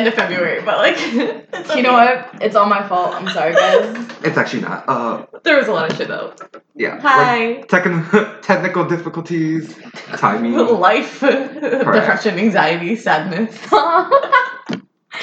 end of February, but like, it's You know what? It's all my fault. I'm sorry, guys. It's actually not. Uh, There was a lot of shit though. yeah. Like, Hi. techn- technical difficulties, timing, Life, depression, anxiety, sadness.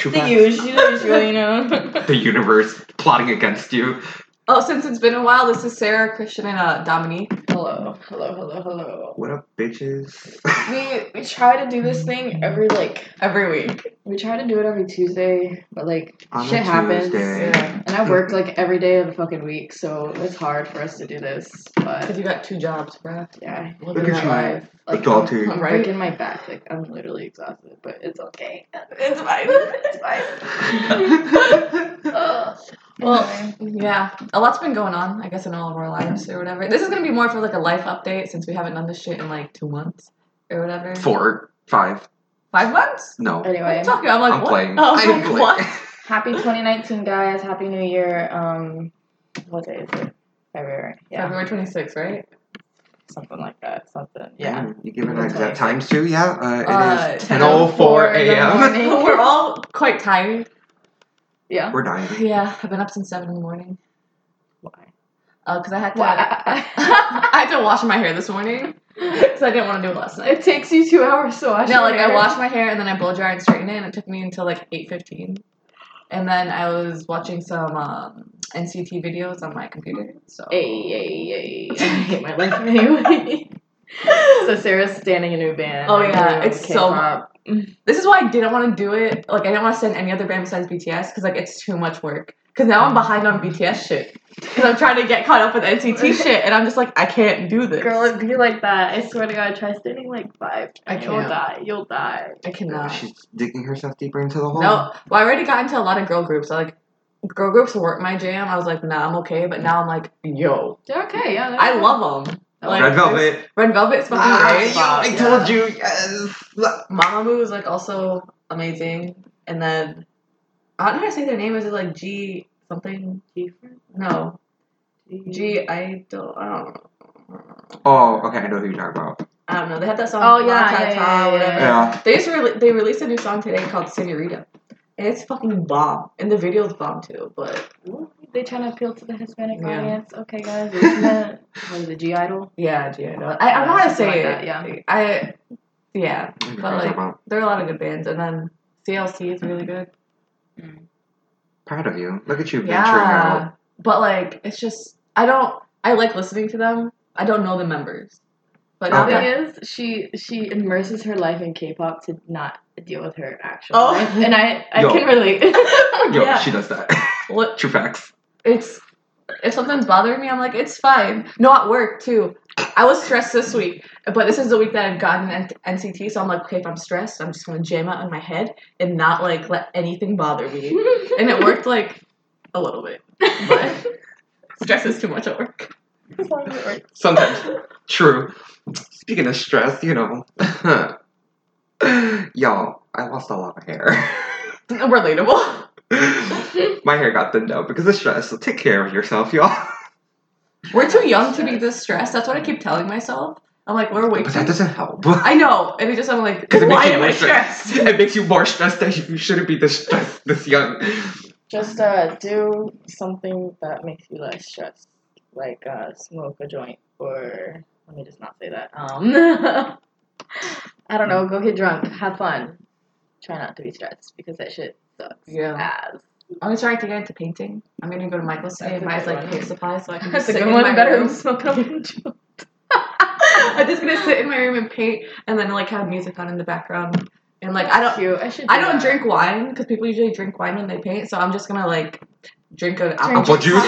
the usual, you know. the universe plotting against you. Oh, since it's been a while, this is Sarah, Christian, and uh, Dominique. hello, hello, hello, hello. What up, bitches? We we try to do this thing every like Every week. we try to do it every Tuesday, but like On shit happens. Tuesday. Yeah. And I work like every day of the fucking week, so it's hard for us to do this. Because But you got two jobs, bruh. yeah, Living Look that at you. life. Like Adult I'm, too. I'm Right. breaking my back. Like I'm literally exhausted, but it's okay. It's fine. It's fine. Ugh. Well, yeah, a lot's been going on, I guess, in all of our lives or whatever. This is gonna be more for like a life update since we haven't done this shit in like two months or whatever. Four, five. Five months? No. What are anyway, you talking? I'm like, I'm what? playing. Oh, I'm like, playing. what? happy 2019, guys. Happy New Year. Um, what day is it? February. Yeah, February 26th, right? Something like that. Something. Yeah. You give it That's exact what times too? Yeah. Uh, Uh, it is 10:04 in the a.m. We're all quite tired. Yeah. We're dying. Yeah, I've been up since 7 in the morning. Why? Oh, because I had to. Why? I had to wash my hair this morning because I didn't want to do it last night. It takes you two hours to wash. No, your like I hair. washed my hair and then I blow dry and straighten it, and it took me until like 8:15. And then I was watching some um, NCT videos on my computer. So Hey, hey, hey. I hate my life anyway. so Sarah's standing a new band. Oh, yeah, it's so- K-pop. this is why I didn't want to do it. Like I didn't want to send any other band besides BTS because like it's too much work. Because now I'm behind on BTS shit. Because I'm trying to get caught up with NCT shit, and I'm just like I can't do this. Girl, it'd be like that. I swear to God, try standing like five. I You'll die. You'll die. I cannot. She's digging herself deeper into the hole. No, well, I already got into a lot of girl groups. I like girl groups weren't my jam. I was like, nah, I'm okay. But now I'm like, yo, They're okay. Yeah. they're I okay. love them. Like, Red Velvet. Red Velvet's fucking Ah, great. yo, I Yeah. told you. Yes. Mamamoo is like also amazing. And then I don't know how to say their name. Is it like G something? G no. G I don't I don't know. Oh, okay. I know who you're talking about. I don't know. They had that song. Oh, yeah, La yeah, yeah, yeah. Yeah. They just re- they released a new song today called Senorita. And it's fucking bomb. And the video's bomb too. But They trying to appeal to the Hispanic Yeah. audience. Okay, guys. Isn't that what is it? G Idol. yeah, G I know. I, I don't know how to Something say like it. that, yeah. I yeah. I know But like there are a lot of good bands. And then CLC is really good. Mm. Proud of you. Look at you venturing Yeah. out. But like it's just I don't I like listening to them. I don't know the members. But. The thing is, she she immerses her life in K-pop to not deal with her actual Oh. life, and I I Yo. can relate. Yo, Yeah. she does that. what True facts. it's if something's bothering me, I'm like, it's fine. No, at work too. I was stressed this week, but this is the week that I've gotten N- NCT, so I'm like, okay, if I'm stressed, I'm just gonna jam out in my head and not like let anything bother me. And it worked like a little bit, but stress is too much at work. Sometimes. True. Speaking of stress, you know. Y'all, I lost a lot of hair. Relatable. My hair got thinned out because of stress, so take care of yourself, y'all. We're too young to be this stressed. That's what I keep telling myself. I'm like, we're way But too. that doesn't help. I know, and it just I'm like, Because it makes why you am more I stressed. stressed? it makes you more stressed that you shouldn't be this stressed this young. Just uh, do something that makes you less stressed, like uh, smoke a joint, or let me just not say that. Um, I don't know. Go get drunk, have fun. Try not to be stressed because that shit sucks. Yeah. Ass. I'm trying to get into painting. I'm gonna go to Michael's today and a buy like one. paint supplies so I can That's just a sit good in one. my Better room. than smoking a joint. I'm just gonna sit in my room and paint, and then like have music on in the background. And like I don't, Cute. I should. I do don't that. drink wine because people usually drink wine when they paint. So I'm just gonna like drink an Drink Apple juice.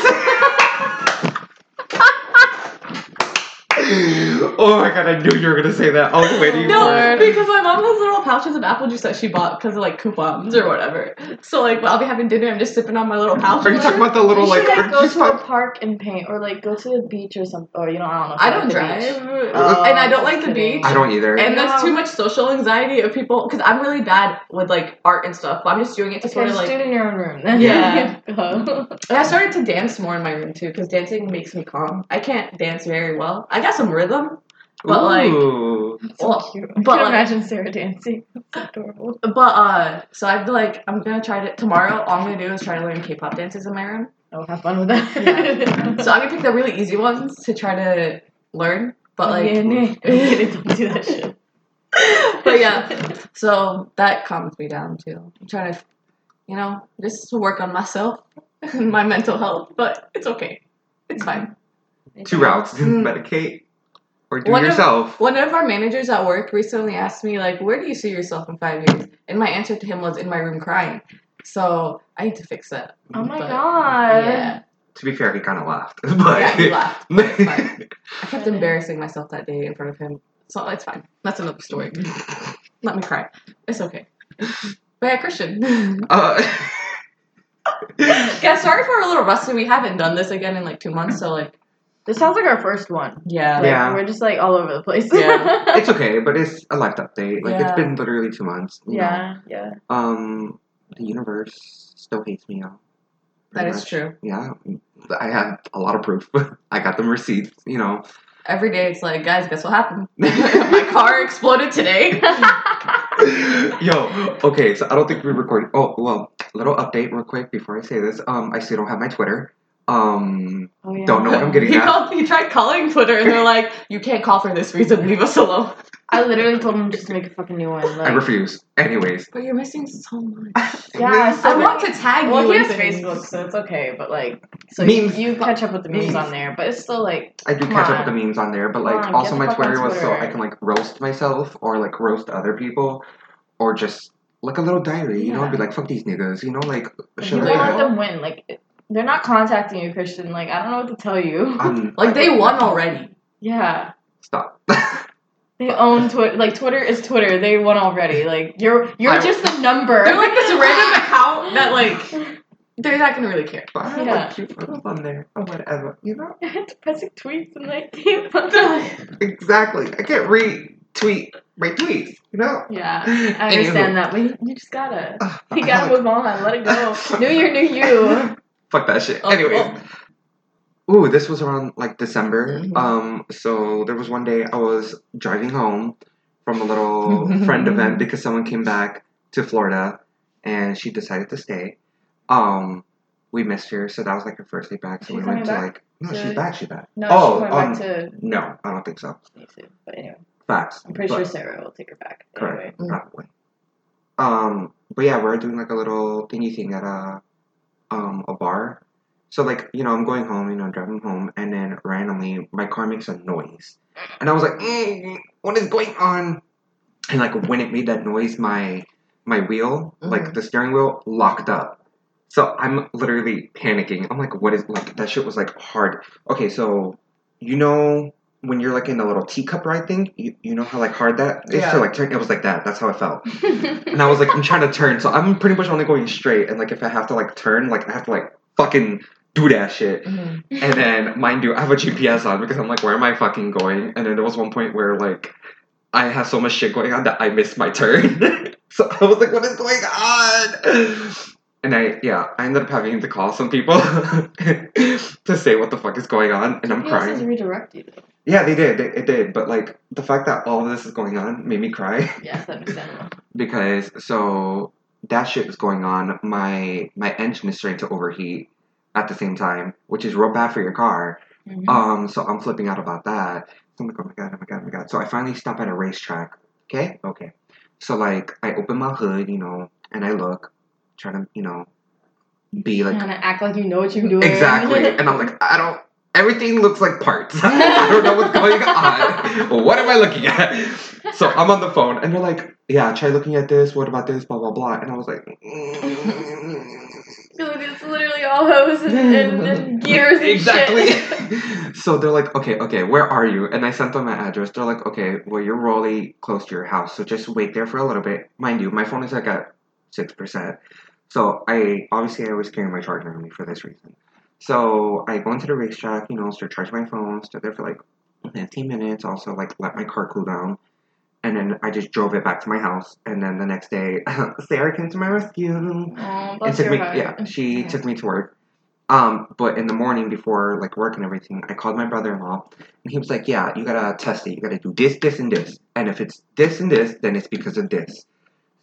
oh my god, I knew you were gonna say that. I was waiting No, for it. because my mom has little pouches of apple juice that she bought because of like coupons or whatever. So like, when I'll be having dinner, I'm just sipping on my little pouch. Are you talking about the You little should like, like, go orange to a park and paint, or like go to the beach or something, or you know, I don't know. I don't like the drive, beach. Oh, and I don't just like the beach. I don't either. And there's too much social anxiety of people because I'm really bad with like art and stuff. But I'm just doing it to Okay, sort of like. do it in your own room. Yeah. And I started to dance more in my room too because dancing makes me calm. I can't dance very well. I got some rhythm, But like, Ooh. So Well, cute. but, But like- imagine Sarah dancing. That's adorable. but uh, so I'd be like, I'm gonna try to tomorrow. All I'm gonna do is try to learn K-pop dances in my room. Oh, have fun with that. Yeah. So I'm gonna pick the really easy ones to try to learn. But like, yeah, no, don't do that shit. but yeah, so that calms me down too. I'm trying to, you know, just to work on myself and my mental health. But it's okay. It's fine. Two routes: Mm. medicate or do One of- One of our managers at work recently asked me, like, where do you see yourself in five years? And my answer to him was in my room crying. So I need to fix that. Oh my But, god. Yeah. To be fair, he kind of laughed, but Yeah, he laughed. It's fine. fine. I kept embarrassing myself that day in front of him. So it's fine. That's another story. Let me cry. It's okay. But yeah, Christian. uh, yeah, sorry for a little rusty. We haven't done this again in like two months, so like This sounds like our first one. yeah. Like, Yeah. We're just like all over the place. Yeah. it's okay, but it's a life update. Like Yeah. it's been literally two months. you know. yeah, yeah. Um, the universe still hates me out. That pretty is true. Yeah, I have a lot of proof. I got them receipts. You know. Every day it's like, guys, guess what happened? My car exploded today. Yo, okay, so I don't think we recorded. Oh, well, little update real quick before I say this. Um, I still don't have my Twitter. Um, Oh, yeah. Don't know what I'm getting he, at. called, he tried calling Twitter and they're like, you can't call for this reason, leave us alone. I literally told him just to make a fucking new one. Like, I refuse. Anyways. But you're missing so much. Yeah, so I want to tag Well, you. he has things. Facebook, so it's okay. But like, so Memes. you, you catch up with the memes, Memes. on there. But it's still like, I do Come catch up with the memes on there, but like on, also my fuck Twitter was so I can like roast myself or like roast other people or just like a little diary, you know, Yeah. be like fuck these niggas, you know, like you shit don't let them win. Like, they're not contacting you, Christian. Like, I don't know what to tell you. Um, Like they won already. yeah, Stop. they own Twitter. Like, Twitter is Twitter. They won already. Like, you're you're I- just a number. They're like this random account that like they're not gonna really care. but I Yeah. like cute photos on there or whatever, you know. depressing tweets and like, Exactly. I can't retweet my tweets, you know. yeah, I understand that, but you, you just gotta. You gotta Ugh, move on. Let it go. New year, new you. Fuck that shit. Oh, Anyways. Ooh, this was around like December. Mhm. Um, so there was one day I was driving home from a little friend event because someone came back to Florida and she decided to stay. Um, we missed her, so that was like her first day back. So She's we went to back like no, she's back. She's back. No, Oh, she went um, back to No, I don't think so. me too. But anyway, Facts. I'm pretty But- sure Sarah will take her back. Anyway. Correct. Probably. Um, but yeah, we're doing like a little thingy thing at a um a bar. So like, you know, I'm going home, you know, driving home, and then randomly my car makes a noise. And I was like, mm, what is going on? And like when it made that noise, my my wheel, like the steering wheel, locked up. So I'm literally panicking. I'm like, what is like that shit was like hard. Okay, so you know when you're like in a little teacup ride thing, you, you know how like hard that is Yeah. to like turn. It was like that. That's how it felt. And I was like, I'm trying to turn, so I'm pretty much only going straight. And like, if I have to like turn, like I have to like fucking do that shit. Mhm. And then, mind you, I have a GPS on because I'm like, where am I fucking going? And then there was one point where like I had so much shit going on that I missed my turn. so I was like, what is going on? And I, yeah, I ended up having to call some people to say what the fuck is going on, and I'm crying. redirect you. Though. Yeah, they did. They, it did. But like the fact that all of this is going on made me cry Yes, that makes sense. because so that shit is going on. My my engine is starting to overheat at the same time, which is real bad for your car. Mhm. Um, so I'm flipping out about that. So I'm like, oh my god, oh my god, oh my god. So I finally stop at a RaceTrac. Okay, okay. So like I open my hood, you know, and I look, trying to, you know, be like Trying to act like you know what you're doing. Exactly. And I'm like, I don't. Everything looks like parts. I don't know what's going on. What am I looking at? So I'm on the phone, and they're like, "Yeah, try looking at this. What about this? Blah blah blah." And I was like, it's literally all hose and, and, and gears and exactly. so they're like, "Okay, okay, where are you?" And I sent them my address. They're like, "Okay, well, you're really close to your house, so just wait there for a little bit." Mind you, my phone is like at six percent. So I obviously I was carrying my charger on me for this reason. So I go into the RaceTrac, you know, start charging my phone, stood there for like 15 minutes, also like let my car cool down. And then I just drove it back to my house. And then the next day, Sarah came to my rescue. Oh, And took me, heart. yeah, she Yeah. took me to work. Um, but in the morning before like work and everything, I called my brother-in-law, and he was like, "Yeah, you gotta test it. You gotta do this, this, and this. And if it's this and this, then it's because of this."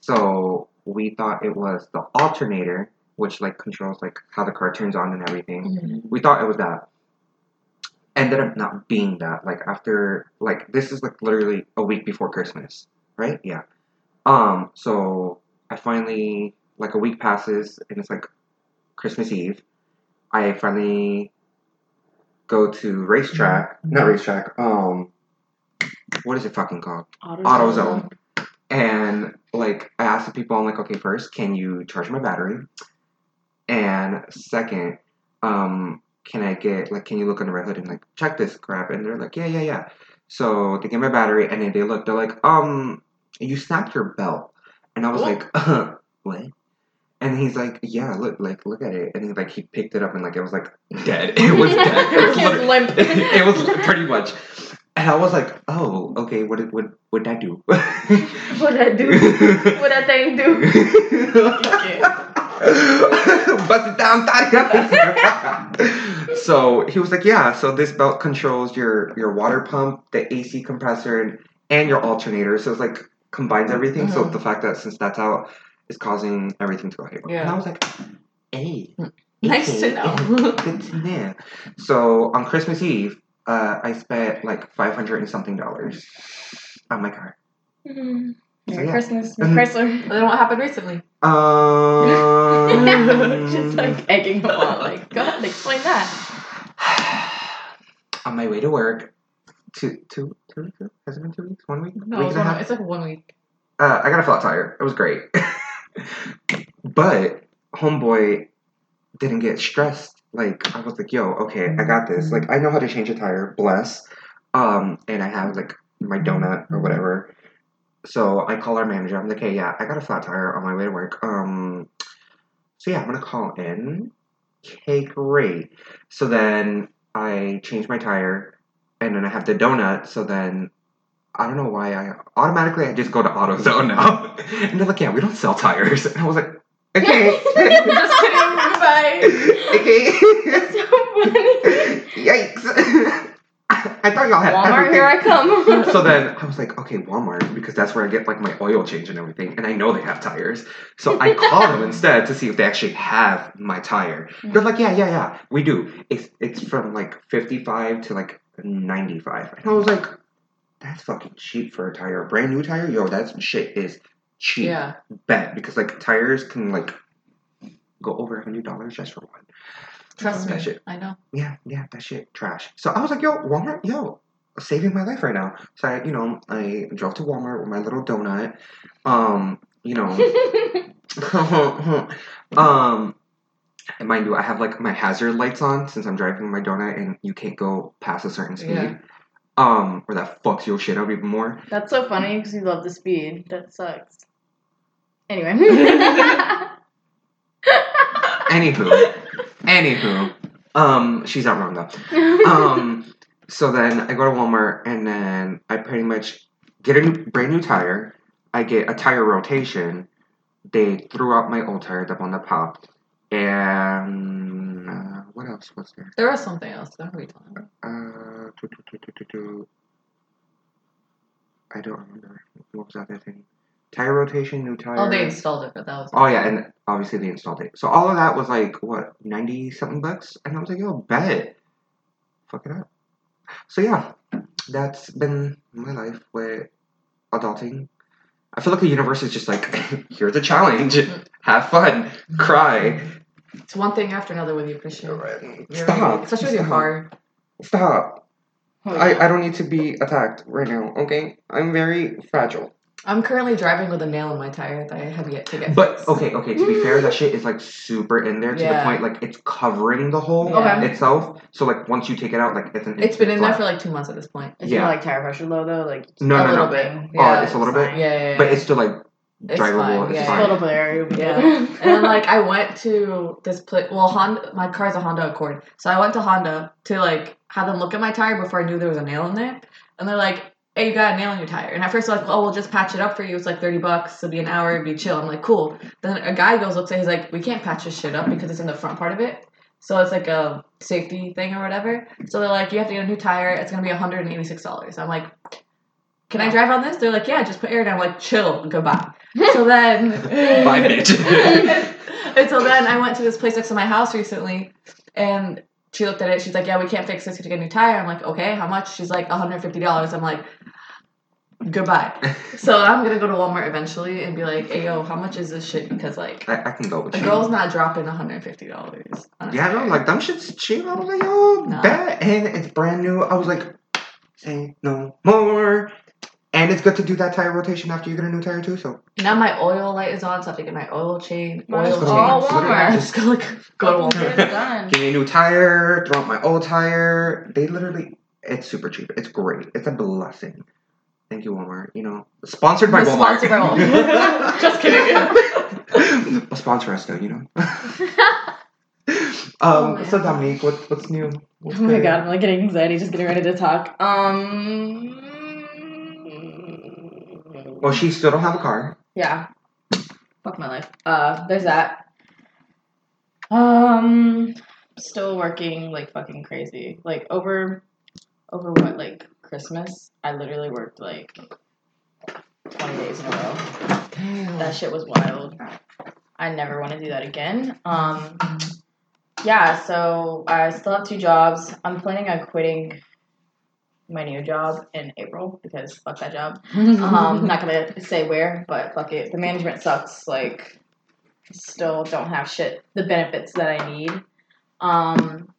So we thought it was the alternator, which like controls like how the car turns on and everything. Mhm. We thought it was that. Ended up not being that. Like after like this is like literally a week before Christmas, right? Yeah. Um. So I finally like a week passes and it's like Christmas Eve. I finally go to RaceTrac, not RaceTrac. Um. What is it fucking called? AutoZone. And like I asked the people, I'm like, okay, first, can you charge my battery? And second, um, can I get like, can you look under my hood and like check this crap? And they're like, yeah, yeah, yeah. So they get my battery, and then they look, they're like, um, you snapped your belt, and I was Oh. like, what? And he's like, yeah, look, like, look at it, and he like he picked it up and like it was like dead. It was dead. It was, lit- limp. it was pretty much. And I was like, oh, okay, what did what what that do? What I do? What that thing do? Bust it down, so he was like, yeah. So this belt controls your your water pump, the AC compressor, and, and your alternator. So it's like combines everything. So Mhm. the fact that since that's out, is causing everything to go haywire. And Yeah. I was like, hey, Nice to know. Good to know. So on Christmas Eve, uh, I spent like five hundred and something dollars on my car. Mm. So, yeah. Christmas, Miss Mhm. Chrysler. then what happened recently? Um, Just like egging him on. Like, go ahead, explain that. on my way to work, two, two, two weeks? Has it been two weeks? One week? No, week it's, one, it's like one week. Uh, I got a flat tire. It was great. but homeboy didn't get stressed. Like I was like, yo, okay, I got this. Like I know how to change a tire, bless. Um, and I have like my donut or whatever. So I call our manager. I'm like, hey, yeah, I got a flat tire on my way to work. Um, so yeah, I'm gonna call in. Okay, great. So then I change my tire, and then I have the donut. So then I don't know why I automatically I just go to AutoZone now, and they're like, yeah, we don't sell tires. And I was like, okay, Just kidding. Bye. okay, so funny. yikes. I thought y'all had Walmart, everything. here I come. so then I was like, okay, Walmart, because that's where I get like my oil change and everything, and I know they have tires. So I call them instead to see if they actually have my tire. They're like, yeah, yeah, yeah, we do. It's it's from like fifty five to like ninety five, and I was like, that's fucking cheap for a tire, a brand new tire. Yo, that shit is cheap. Yeah. Bet because like tires can like go over a hundred dollars just for one. Trust me. shit. I know. Yeah, yeah, that shit trash. So I was like, yo, Walmart, yo, saving my life right now. So I, you know, I drove to Walmart with my little donut. Um, you know, um, and mind you, I have like my hazard lights on since I'm driving my donut, and you can't go past a certain speed. Yeah. Um, or that fucks your shit up even more. That's so funny because you love the speed. That sucks. Anyway. Anywho, anywho, um, she's not wrong though. um, so then I go to Walmart and then I pretty much get a new, brand new tire. I get a tire rotation. They threw out my old tire, the one that popped. And uh, what else was there? There was something else. I don't know what you're talking about. Uh, do, do, do. I don't remember. What was the other thing? Tire rotation, new tire. Oh, they installed it, but that was. Oh yeah, and obviously they installed it. So all of that was like what ninety something bucks, and I was like, yo, bet, fuck it up. So yeah, that's been my life with adulting. I feel like the universe is just like, here's a challenge, have fun, cry. It's one thing after another with you, Christian. You're- Stop. Especially with your Stop. car. Stop. I, I don't need to be attacked right now. Okay, I'm very fragile. I'm currently driving with a nail in my tire that I have yet to get. But fixed. okay, okay. To be fair, that shit is like super in there to Yeah. the point like it's covering the hole Okay. itself. So like once you take it out, like it's an. It's been in there for like two months at this point. Is Yeah. it like tire pressure low though? Like No, a no, little no. bit. Oh, Yeah, it's a little bit? fine. Yeah, yeah, yeah. But it's still like It's drivable. fine, It's yeah. Fine. a little bit. Yeah. and then like I went to this place. Well, Honda. My car's a Honda Accord, so I went to Honda to like have them look at my tire before I knew there was a nail in there. And they're like, "Hey, you got a nail in your tire." And at first, they're like, "Oh, we'll just patch it up for you. It's like thirty bucks. It'll be an hour. It'll be chill." I'm like, "Cool." Then a guy goes, looks at, it, he's like, "We can't patch this shit up because it's in the front part of it." So it's like a safety thing or whatever. So they're like, you have to get a new tire. It's gonna be $186. I'm like, can I drive on this? They're like, yeah, just put air down. I'm like, chill, goodbye. So then, Bye, bitch. and so then I went to this place next to my house recently, and she looked at it. She's like, yeah, we can't fix this. You have to get a new tire. I'm like, okay, how much? She's like, $150. I'm like, goodbye. So I'm gonna go to Walmart eventually and be like, hey, yo, how much is this shit? Because like, I, I can go with a you. girl's not dropping $150. on Yeah, no, tire. like them shit's cheap. I was like, yo, Nah. bet, and it's brand new. I was like, say no more. And it's good to do that tire rotation after you get a new tire too. So Now my oil light is on, so I have to get my oil change. Mine's Oil all change. Walmart. Just go like go to Walmart. get done. give me a new tire, throw out my old tire. They literally, it's super cheap. It's great. It's a blessing. Thank you, Walmart. You know, sponsored by We're Walmart. sponsored by Walmart. Just kidding. Sponsor us, though. You know. um. Oh, so. Dominique, what, what's new? What's Oh my good? god, I'm like getting anxiety just getting ready to talk. Um. Well, she still don't have a car. Yeah. Fuck my life. Uh, there's that. Um, still working like fucking crazy. Like over, over what? Like Christmas? I literally worked like twenty days in a row. Damn. That shit was wild. I never want to do that again. Um, yeah. So I still have two jobs. I'm planning on quitting my new job in April because fuck that job. Um, not gonna say where, but fuck it. The management sucks. Like, still don't have shit. The benefits that I need. Um,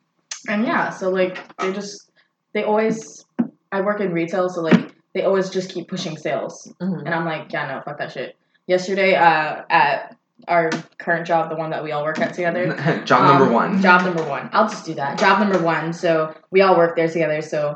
and yeah, so like they just they always. I work in retail, so like they always just keep pushing sales, Mhm. and I'm like, yeah, no, fuck that shit. Yesterday, uh, at our current job, the one that we all work at together. Job Um, number one. Job number one. I'll just do that. Job number one. So we all work there together. So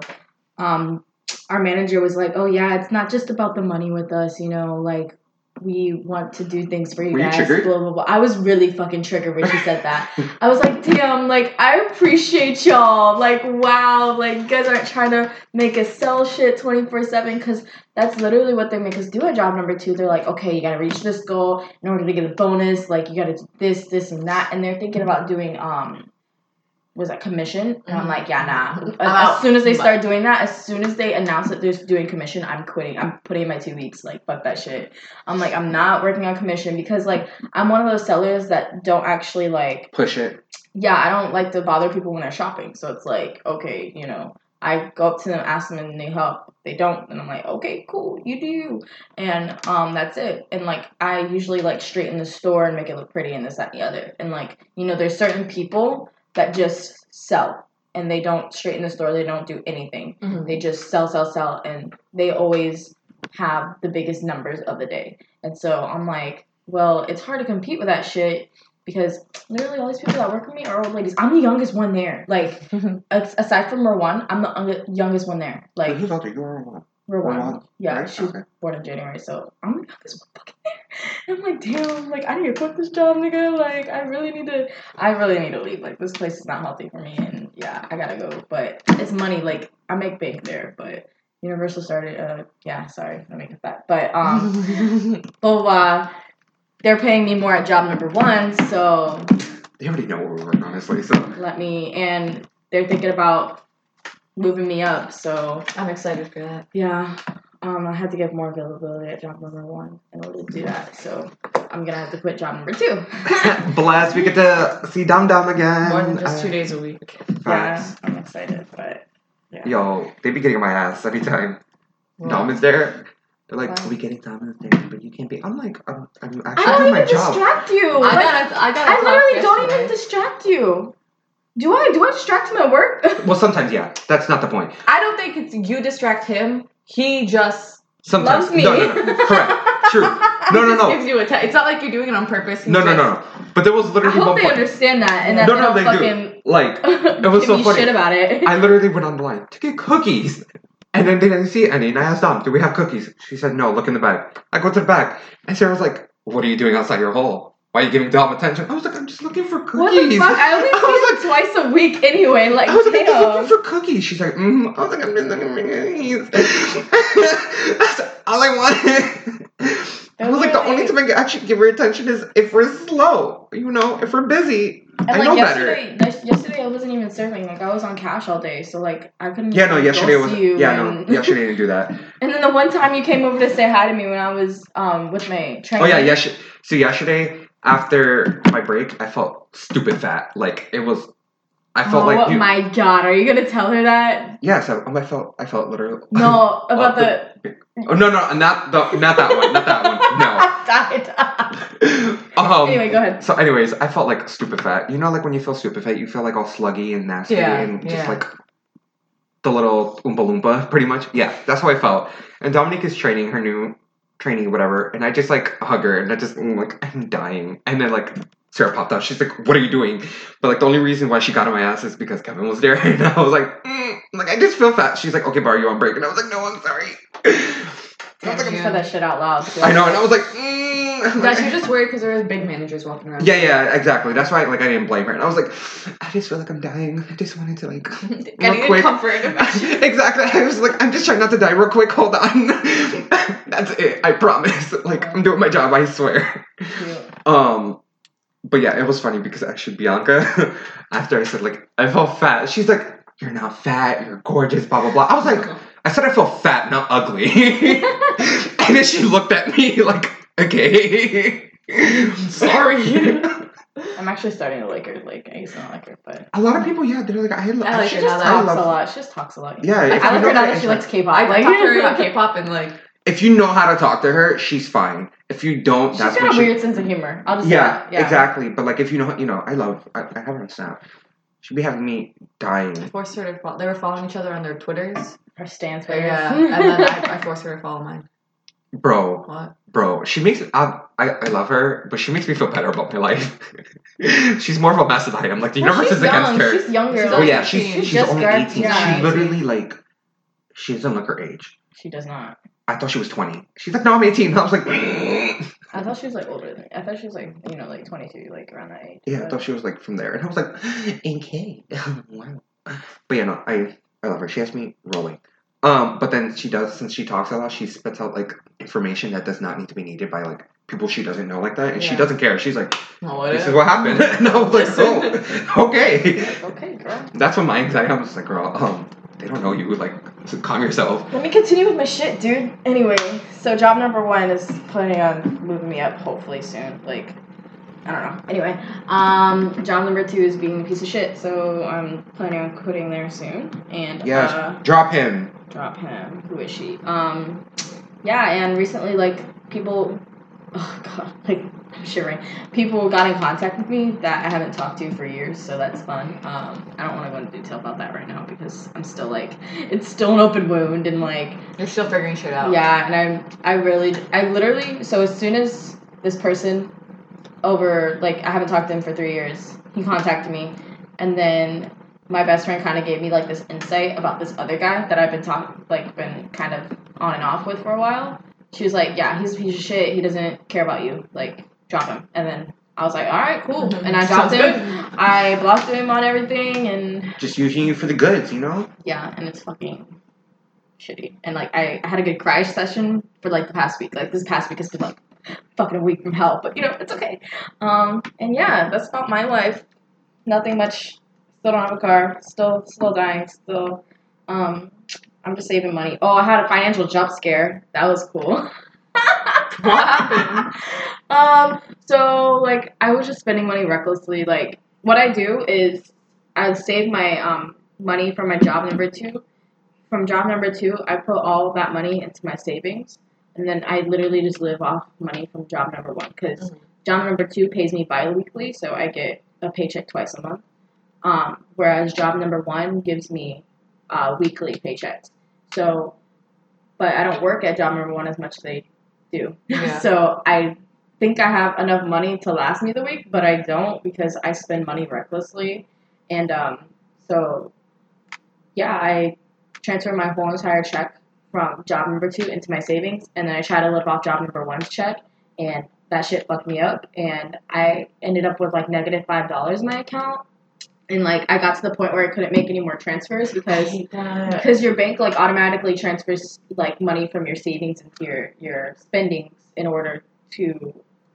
um, our manager was like, "Oh yeah, it's not just about the money with us. You know, like we want to do things for you Were you guys." triggered? Blah blah blah. I was really fucking triggered when she said that. I was like, "Damn, like I appreciate y'all. Like wow, like you guys aren't trying to make us sell shit twenty four seven because." That's literally what they make us do at job number two. They're like, okay, you gotta reach this goal in order to get a bonus. Like you gotta do this, this, and that. And they're thinking about doing um, was that commission? And I'm like, yeah, nah. As, as soon as they start doing that, as soon as they announce that they're doing commission, I'm quitting. I'm putting in my two weeks. Like fuck that shit. I'm like, I'm not working on commission because like I'm one of those sellers that don't actually like Push it. yeah, I don't like to bother people when they're shopping. So it's like, okay, you know, I go up to them, ask them, and they help. They don't, and I'm like, okay, cool, you do you, and um, that's it. And like, I usually like straighten the store and make it look pretty, and this, that, and the other. And like, you know, there's certain people that just sell, and they don't straighten the store. They don't do anything. Mhm. They just sell, sell, sell, and they always have the biggest numbers of the day. And so I'm like, well, it's hard to compete with that shit because literally all these people that work with me are old ladies. I'm the youngest one there. Like, aside from Rowan, I'm the youngest one there. Like, Like, who's older? You or Rowan? Yeah, Right, she was okay. born in January, so I'm the youngest one fucking there. And I'm like, damn, like, I need to quit this job, nigga. Like, I really need to, I really need to leave. Like, this place is not healthy for me, and yeah, I gotta go. But it's money. Like, I make bank there, but Universal started, uh, yeah, sorry, I make it that. But, um, blah, blah, blah. They're paying me more at job number one, so They already know what we're working on, honestly. So let me, and they're thinking about moving me up, so I'm excited for that. yeah, um, I had to give more availability at job number one in order to do that. So I'm gonna have to quit job number two. blessed, we get to see Dum Dum again. More than just Uh, two days a week. yeah, facts. I'm excited, but yeah. Yo, they be getting my ass every time Well, Dom is there. They're like, Wow. we getting Dom is there, but you can't be. I'm like, I'm, I'm I actually don't doing my even job. distract you. I Like, got a, I got a I talk literally don't yesterday. even distract you. Do I? Do I distract him at work? Well, sometimes, yeah. That's not the point. I don't think it's you distract him. He just Sometimes. Loves me. No, no, no. Correct. True. No, he no, just no. gives you a te- It's not like you're doing it on purpose. He No, no, no, no. But there was literally. I hope they point. understand that and that No, they no, don't they do. fucking Like, it was give so me funny. shit about it. I literally went on the line to get cookies. And then they didn't see any. And I asked Dom, do we have cookies? She said, no, look in the bag. I go to the back. And Sarah was like, what are you doing outside your hole? Why are you giving Dom attention? I was like, I'm just looking for cookies. what the fuck? I only I was see him twice a week anyway. Like, I was like, I'm just looking for cookies. She's like, mm. I was like, I'm just looking for cookies. That's all I wanted. I was like, the only time I can actually give her attention is if we're slow, you know, if we're busy. And I like know yesterday, yes- yesterday I wasn't even serving. Like I was on cash all day, so like I couldn't. Yeah, no, yesterday was see you yeah, no, yesterday didn't do that. And then the one time you came over to say hi to me when I was um with my trainer. Oh yeah, yes. So yesterday after my break, I felt stupid fat. Like it was, I felt oh like you, my god, are you gonna tell her that? yes, I, I felt I felt literally. No, about the- the. Oh no no not the not that one not that one Died. no. um, anyway, go ahead. So, anyways, I felt like stupid fat. You know, like when you feel stupid fat, you feel like all sluggy and nasty Yeah, and just yeah. like the little oompa loompa, pretty much. Yeah, that's how I felt. And Dominique is training her new training, whatever, and I just like hug her and I just I'm like I'm dying. And then like Sarah popped out. She's like, "What are you doing?" But like the only reason why she got on my ass is because Kevin was there, and I was like, mm, like I just feel fat. She's like, "Okay, bar, you on break?" And I was like, "No, I'm sorry." I was like, Yeah. said that shit out loud. Too. I know, and I was like, mm. I'm Guys, like, you're just worried because there was big managers walking around. Yeah, yeah, exactly. That's why, like, I didn't blame her, and I was like, I just feel like I'm dying. I just wanted to like, I real needed quick. comfort exactly. I was like, I'm just trying not to die. Real quick, hold on. That's it. I promise. Like, I'm doing my job. I swear. Cute. Um, but yeah, it was funny because actually Bianca, after I said like I felt fat, she's like, "You're not fat. You're gorgeous." Blah blah blah. I was like, I said I feel fat, not ugly. and then she looked at me like, "Okay, sorry." I'm actually starting to like her. Like I used to not like her, but A lot of people, yeah, they're like, I, lo- I like she her just, now that I talks love, a lot. She just talks a lot. Yeah, if I like her now that she likes K-pop. I like, talked to her about K-pop and like If you know how to talk to her, she's fine. If you don't, She's that's got when a she. weird sense of humor. I'll just Yeah, that. yeah, exactly. But like, if you know, you know, I love. I, I have her on Snap. She'd be having me dying. forced her to follow. They were following each other on their Twitters. Her stance. Yeah, and then I, I forced her to follow mine. Bro, What? bro, she makes I, I I love her, but she makes me feel better about my life. she's more of a mess than I am. Like the Well, universe she's is against her. She's younger. She's oh yeah, she's She's she's just only grad- eighteen. yeah. She literally like she doesn't look her age. She does not. I thought she was twenty. She's like, no, I'm eighteen. I was like, I thought she was like older than me. I thought she was like you know like 22, like around that age. yeah, I thought she was like from there, and I was like, okay, wow. But yeah, no, I I love her. She has me rolling. Um, but then she does since she talks a lot, she spits out like information that does not need to be needed by like people she doesn't know like that, and she doesn't care. She's like, Oh, this is? is what happened, and I was like, oh, okay. Okay, girl. That's when my anxiety. I'm just like, girl, um, they don't know you. Like, calm yourself. Let me continue with my shit, dude. Anyway, so job number one is planning on moving me up hopefully soon. Like, I don't know. Anyway, um, job number two is being a piece of shit. So I'm planning on quitting there soon and Yes, uh, drop him. drop him. Who is she? Um, yeah, and recently, like people, oh god, like I'm shivering. People got in contact with me that I haven't talked to for years, so that's fun. Um, I don't want to go into detail about that right now because I'm still like, it's still an open wound and like. You're still figuring shit out. Yeah, and I'm, I really I literally so as soon as this person over like I haven't talked to him for three years, he contacted me, and then my best friend kind of gave me like this insight about this other guy that I've been talking like been kind of on and off with for a while. She was like, "Yeah, he's a piece of shit. He doesn't care about you. Like, drop him." And then I was like, "All right, cool." Mhm. And I dropped Sounds him. I blocked him on everything, and Just using you for the goods, you know. yeah, and it's fucking shitty. And like I, I had a good cry session for like the past week. Like this past week has been like fucking a week from hell, but you know it's okay. Um, and yeah, that's about my life. Nothing much. Still don't have a car. Still, still dying. Still, um, I'm just saving money. Oh, I had a financial jump scare. That was cool. What happened? Um, so like I was just spending money recklessly. Like what I do is I save my um money from my job number two. From job number two, I put all of that money into my savings, and then I literally just live off money from job number one because Mhm. job number two pays me bi-weekly, so I get a paycheck twice a month. Um, whereas job number one gives me uh, weekly paychecks. So, but I don't work at job number one as much as they do. Yeah. so I think I have enough money to last me the week, but I don't because I spend money recklessly. And um, so, yeah, I transfer my whole entire check from job number two into my savings, and then I try to live off job number one's check, and that shit fucked me up, and I ended up with like negative five dollars in my account. And like I got to the point where I couldn't make any more transfers because because your bank like automatically transfers like money from your savings into your your spendings in order to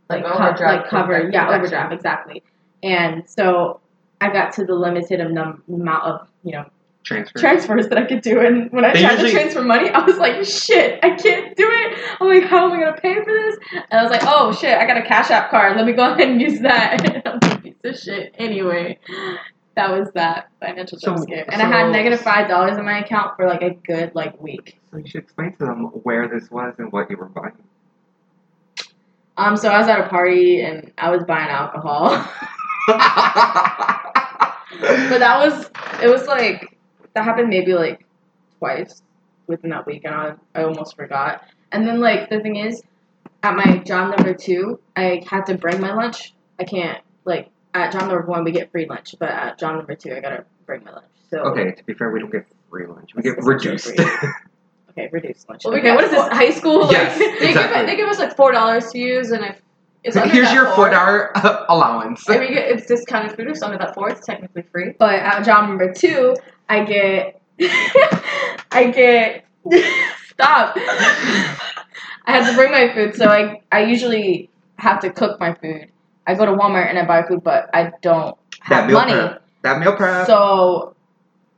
Like like, co- like cover yeah overdraft exactly. And so I got to the limited of num- amount of you know Transfer. transfers that I could do. And when I They tried usually- to transfer money, I was like, shit, I can't do it. I'm like, how am I gonna pay for this? And I was like, oh shit, I got a Cash App card. Let me go ahead and use that. I'm like, piece of shit. Anyway, that was that financial So-. And I had so- negative five dollars in my account for like a good like week. So you should explain to them where this was and what you were buying. Um, so I was at a party and I was buying alcohol. but that was it was like that happened maybe like twice within that week and I, I almost forgot and then like the thing is at my job number two i had to bring my lunch i can't like at job number one we get free lunch but at job number two i gotta bring my lunch so okay, to be fair, we don't get free lunch. We get reduced. okay reduced lunch Well, we okay got what is this four- high school Yes. like, They Exactly. give they give us like four dollars to use, and if it's under Here's your four, four dollar allowance. And we get it's discounted food. If it's under that four, it's technically free. But at job number two, I get, I get, stop. I had to bring my food, so I, I usually have to cook my food. I go to Walmart and I buy food, but I don't That have meal money. prep. That meal prep. So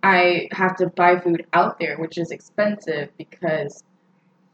I have to buy food out there, which is expensive because,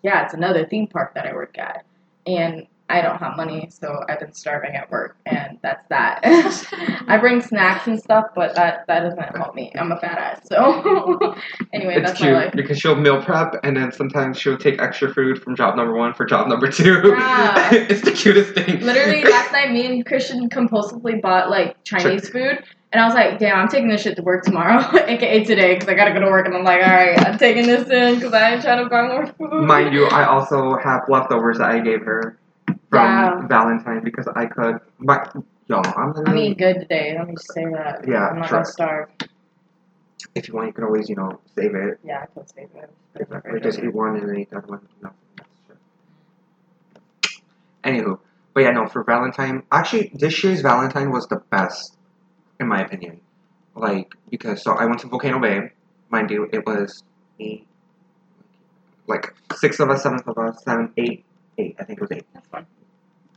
yeah, it's another theme park that I work at. And I don't have money, so I've been starving at work, and that's that. I bring snacks and stuff, but that, that doesn't help me. I'm a fat ass. So, anyway, it's that's my cute life. because she'll meal prep and then sometimes she'll take extra food from job number one for job number two. Yeah. it's the cutest thing. Literally, last night, me and Christian compulsively bought like Chinese food, and I was like, "Damn, I'm taking this shit to work tomorrow, aka today, because I gotta go to work." And I'm like, "All right, I'm taking this in because I ain't trying to buy more food." Mind you, I also have leftovers that I gave her from. Valentine because I could. My, yo, I'm I'm literally. eating good today. Let me just say that. Yeah, I'm not sure. gonna starve. If you want, you can always, you know, save it. Yeah, I can save it. Exactly. Just eat one and then eat the other one. No. Anywho, but yeah, no, for Valentine, actually, this year's Valentine was the best, in my opinion. Like, because, so I went to Volcano Bay. Mind you, it was me, like, six of us, seven of us, seven, eight, eight, I think it was eight. That's fun.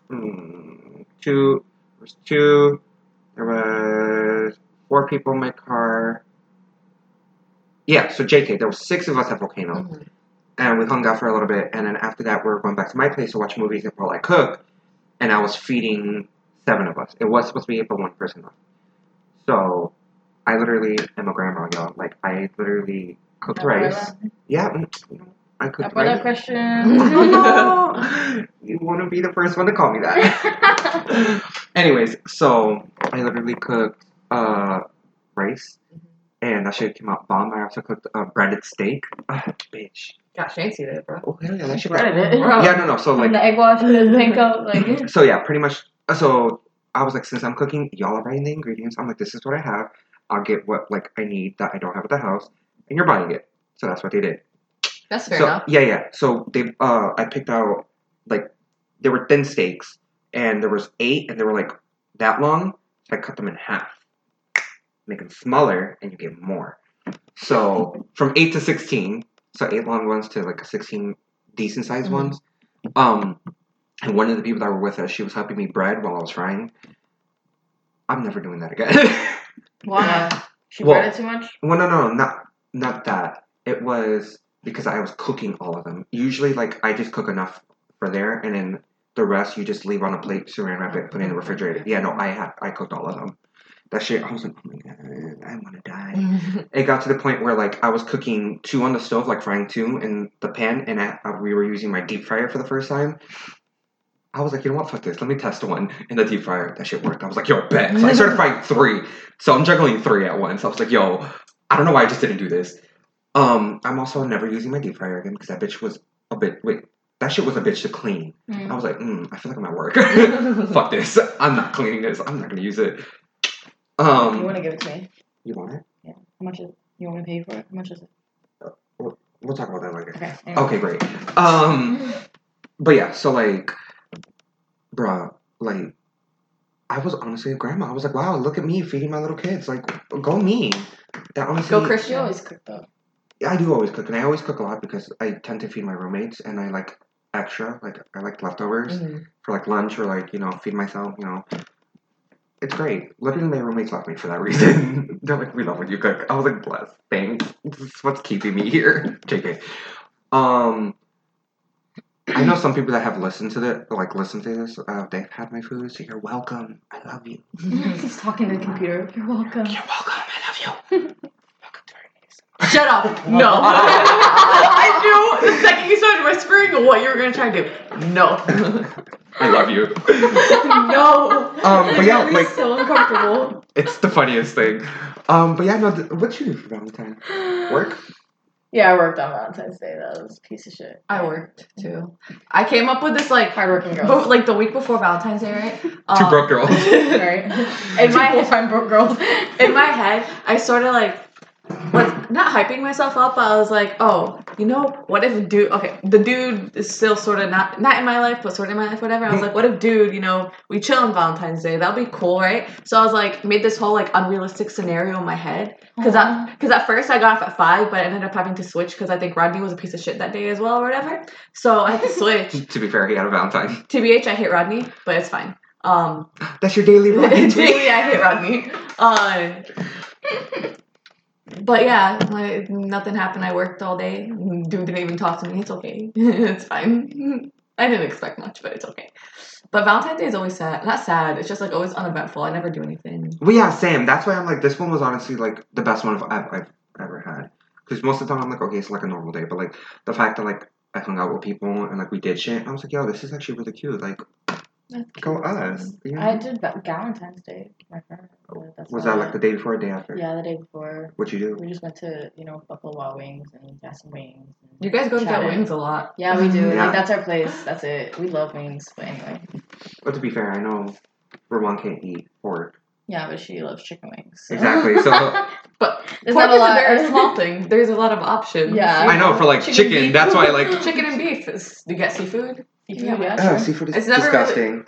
Hmm, two, there was two, there was four people in my car. Yeah, so JK, there was six of us at Volcano and we hung out for a little bit, and then after that, we were going back to my place to watch movies while I cook, and I was feeding seven of us. It was supposed to be but one person. So, I literally am a grandma, y'all. Like, I literally cooked rice. Yeah, mm, know, I cooked Abuela rice. question. you want to be the first one to call me that. Anyways, so I literally cooked uh, rice, and that shit came out bomb. I also cooked a breaded steak. Ah, bitch. Got fancy there, bro. Oh hell yeah, that shit. Breaded it. Bro. Yeah, no, no. So And like, the egg wash and the panko, like so yeah, pretty much. uh, So I was like, since I'm cooking, y'all are buying the ingredients. I'm like, this is what I have. I'll get what like I need that I don't have at the house, and you're buying it. So that's what they did. That's fair so enough. yeah, yeah. So they, uh, I picked out like there were thin steaks, and there was eight, and they were like that long. So I cut them in half, make them smaller, and you get more. So from eight to sixteen, so eight long ones to like sixteen decent sized Mhm. ones. Um, and one of the people that were with us, she was helping me bread while I was frying. I'm never doing that again. why? She Well- breaded too much. Well, no, no, not not that. It was because I was cooking all of them. Usually, like I just cook enough for there, and then the rest you just leave on a plate, saran wrap it, put it in the refrigerator. Yeah, no, I had I cooked all of them. That shit, I was like, oh my god, I want to die. It got to the point where like I was cooking two on the stove, like frying two in the pan, and I, uh, we were using my deep fryer for the first time. I was like, you know what, fuck this. Let me test one in the deep fryer. That shit worked. I was like, yo, bet. So I started frying three. So I'm juggling three at once. I was like, yo, I don't know why I just didn't do this. Um, I'm also never using my deep fryer again because that bitch was a bit. Wait, that shit was a bitch to clean. I was like, mm, I feel like I'm at work. fuck this. I'm not cleaning this. I'm not gonna use it. Um, you want to give it to me? you want it? Yeah. How much is? You want me to pay for it? How much is it? We'll talk about that later. Okay. anyway. Okay, great. Um, but yeah, so like, bruh, like, I was honestly a grandma. I was like, wow, look at me feeding my little kids. Like, go me. That honestly, Go Chris. You always cook though. I do always cook, and I always cook a lot because I tend to feed my roommates, and I like extra. Like, I like leftovers Mhm. for like lunch or like you know feed myself. You know, It's great. Literally, my roommates left me for that reason. They're like, "We love when you cook." I was like, "Bless, thanks. This is what's keeping me here." JK. Um, I know some people that have listened to the like listened to this. Uh, they've had my food, so you're welcome. I love you. He's talking to the computer. You're welcome. You're welcome. I love you. Welcome to our Shut up. No. I knew the second you started whispering what you were gonna try to do. No. I love you. no. Um, but yeah, like so uncomfortable. it's the funniest thing. Um, but yeah, no. Th- what you do for Valentine? Work? Yeah, I worked on Valentine's Day. That was a piece of shit. I worked too. I came up with this like Hardworking girl, But like the week before Valentine's Day, right? Two Um, broke girls. right? In my Two full-time broke girls. in my head, I sort of like was not hyping myself up, but I was like, oh, you know, what if dude? Okay, the dude is still sort of not not in my life, but sort of in my life, whatever. I was like, what if dude? You know, we chill on Valentine's Day. That'll be cool, right? So I was like, made this whole like unrealistic scenario in my head because I because at first I got off at five, but I ended up having to switch because I think Rodney was a piece of shit that day as well, or whatever. So I had to switch. to be fair, he had a Valentine. TBH, I hate Rodney, but it's fine. Um, That's your daily routine. Daily, I hate Rodney. Uh, but yeah, like, nothing happened. I worked all day. Dude didn't even talk to me. It's okay. it's fine. I didn't expect much, but it's okay. But Valentine's Day is always sad. Not sad. It's just like always uneventful. I never do anything. Well, yeah, same. That's why I'm like, this one was honestly like the best one I've, I've ever had. Because most of the time I'm like, okay, it's like a normal day, but like the fact that like I hung out with people and like we did shit, I was like, yo, this is actually really cute. Like, go us. You know? I did that Valentine's Day. My friend. That's was that like the day before or day after? Yeah, the day before. What'd you do? We just went to you know Buffalo Wild Wings and got some wings. and You guys go to get wings a lot. Yeah, we do. Yeah. Like that's our place. That's it. We love wings. But anyway, But to be fair, I know Ramon can't eat pork. yeah, but she loves chicken wings. so. Exactly. So But There's pork not a is a lot. very small thing. There's a lot of options. Yeah. I know for like Chicken chicken, that's why like Chicken and beef. Is, do you get seafood? Seafood, Yeah, yeah, oh, seafood is It's never really- disgusting.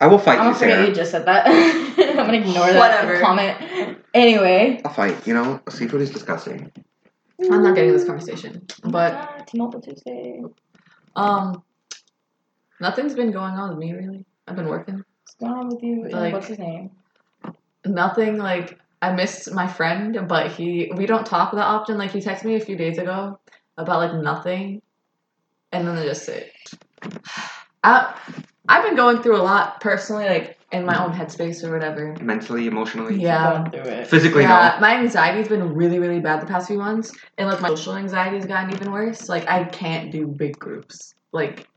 I will fight I'm you, gonna forget Sarah. you just said that. I'm gonna ignore that Whatever. comment. Anyway. I'll fight. You know, seafood is disgusting. I'm not getting this conversation. But Ah, T-Mobile Tuesday. um, nothing's been going on with me really. I've been working. What's going on with you? Like- What's his name? nothing like I missed my friend, but he we don't talk that often. Like he texted me a few days ago about like nothing, and then I just say, I I've been going through a lot personally, like in my own headspace or whatever. Mentally, emotionally, Yeah. Going through it. physically, Yeah, my anxiety's been really, really bad the past few months, and like my social anxiety's gotten even worse. Like I can't do big groups. Like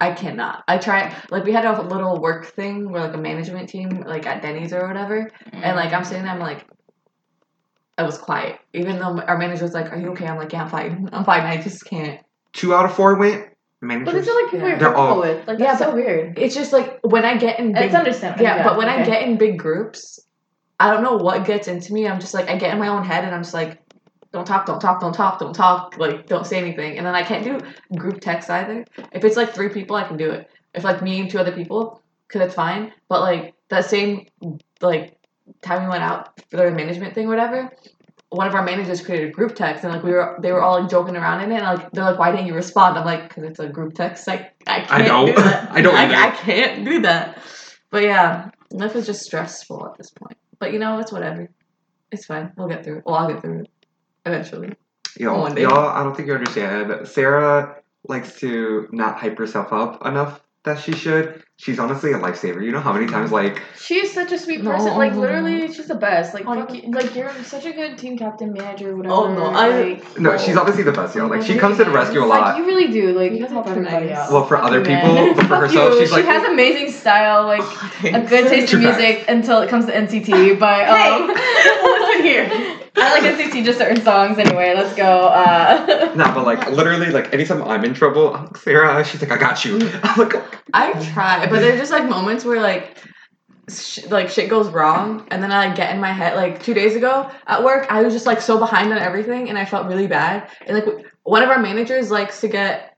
I cannot. I try. Like we had a little work thing where like a management team, like at Denny's or whatever, and mm. like I'm sitting there, I'm like, I was quiet. Even though our manager was like, "Are you okay?" I'm like, "Yeah, I'm fine. I'm fine. I just can't." No. Two out of four went. But Managers. these are like people Yeah. you're They're comfortable all- with. Like Yeah, so weird. It's just like when I get in big, It's understandable. yeah, but when I get in big groups, I don't know what gets into me. I'm just like I get in my own head, and I'm just like, don't talk, don't talk, don't talk, don't talk. Like don't say anything, and then I can't do group text either. If it's like three people, I can do it. If like me and two other people, cause it's fine. But like that same like time we went out for the management thing, or whatever. One of our managers created a group text, and like we were, they were all like joking around in it. And like they're like, "Why didn't you respond?" I'm like, "Cause it's a group text. Like I can't I don't. do that. I don't either. I, I can't do that." But yeah, life is just stressful at this point. But you know, it's whatever. It's fine. We'll get through it. Well, I'll get through it eventually. Y'all, One day. y'all, I don't think you understand. Sarah likes to not hype herself up enough that she should. She's honestly a lifesaver. You know how many times, like, She's such a sweet No. person. Like literally, she's the best. Like Oh, fuck you, like you're such a good team captain, manager, whatever. Oh, no, I- like, no, well, she's obviously the best, yo. Like, she comes to the rescue a Like lot. you really do. Like You you guys help are everybody nice. out. Well, for other you, people, but for herself, she's she like- she has amazing style. Like a good taste Too in music until it comes to NCT. But um, listen here. I like NCT just certain songs anyway. Let's go. Uh, Nah, but like, literally, like, anytime I'm in trouble, I'm like, Sarah, she's like, I got you. I'm like, I try, but there's just like moments where like. Sh- like shit goes wrong and then i like, get in my head like two days ago at work i was just like so behind on everything and i felt really bad and like w- one of our managers likes to get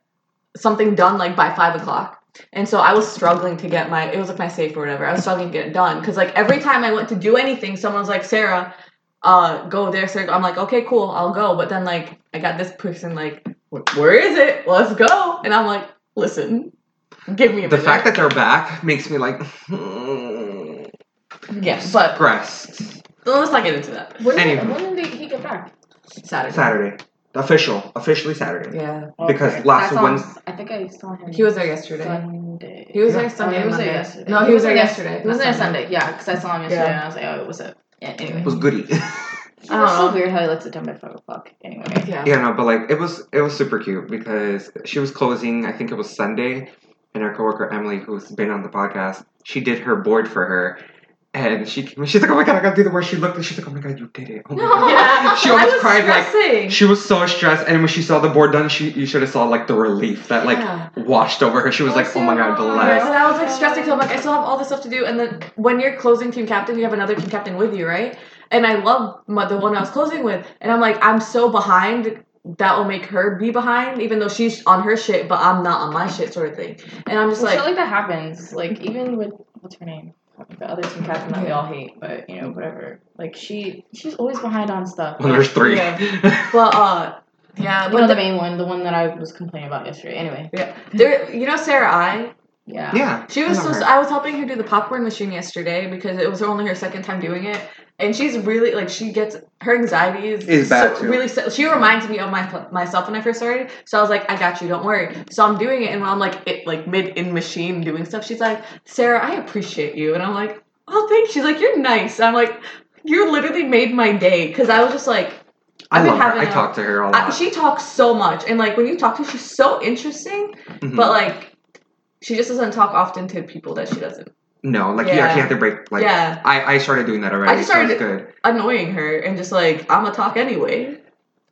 something done like by five o'clock and so i was struggling to get my it was like my safe or whatever i was struggling to get it done because like every time i went to do anything someone's like sarah uh go there sarah i'm like okay cool i'll go but then like i got this person like where is it let's go and i'm like listen give me a the minute. fact that they're back makes me like, hmm. Yeah, but Stressed. let's not get into that. When, Anyway. when did he get back? Saturday. Saturday. Official. Officially Saturday. Yeah, Because Okay. last I saw him- I think I saw him. he was there yesterday. Sunday. He was Yeah. there Sunday. Oh, he was there yesterday. No, he was there yes- yesterday. He was not there Sunday. Yeah, because I saw him yesterday Yeah. and I was like, oh, what's up? Yeah. Anyway, It was goody. it's I don't so know. weird how he lets at done by five o'clock. Anyway. Yeah. yeah, no, but like it was it was super cute because she was closing. I think it was Sunday, and our coworker Emily, who's been on the podcast, she did her board for her. And she came, she's like, oh my god, I gotta do the work. She looked and she's like, oh my god, you did it. Oh my god. Yeah. She almost I was cried, like. She was so stressed, and when she saw the board done, she you should have saw like the relief that like Yeah. washed over her. She was like, "Oh my god, Yeah, bless." and I was like stressing because I'm like, I still have all this stuff to do. And then when you're closing team captain, you have another team captain with you, right? And I love my, the one I was closing with. And I'm like, I'm so behind. That will make her be behind, even though she's on her shit, but I'm not on my shit, sort of thing. And I'm just Well, like, shit like that happens. Like even with what's her name, the other team captain that we all hate, but you know whatever. Like she, she's always behind on stuff. Well, there's three. but uh, yeah, You but know the, the main one, the one that I was complaining about yesterday. Anyway, Yeah. there, you know Sarah I, yeah. yeah, She was I so. I was helping her do the popcorn machine yesterday because it was only her second time doing it, and she's really like she gets her anxiety is, Is bad, so, really. So, she reminds me of my myself when I first started. So I was like, I got you, don't worry. So I'm doing it, and when I'm like it like mid in machine doing stuff, she's like, Sarah, I appreciate you, and I'm like, oh thanks. She's like, you're nice. I'm like, you literally made my day because I was just like. I I've been love her. having I a- talk to her a I, lot. she talks so much, and like when you talk to her, she's so interesting, Mhm. but like she just doesn't talk often to people that she doesn't. no, like you Yeah. actually have to break. Like yeah, I, I started doing that already. I just so it's started- good. annoying her and just like I'm gonna talk anyway.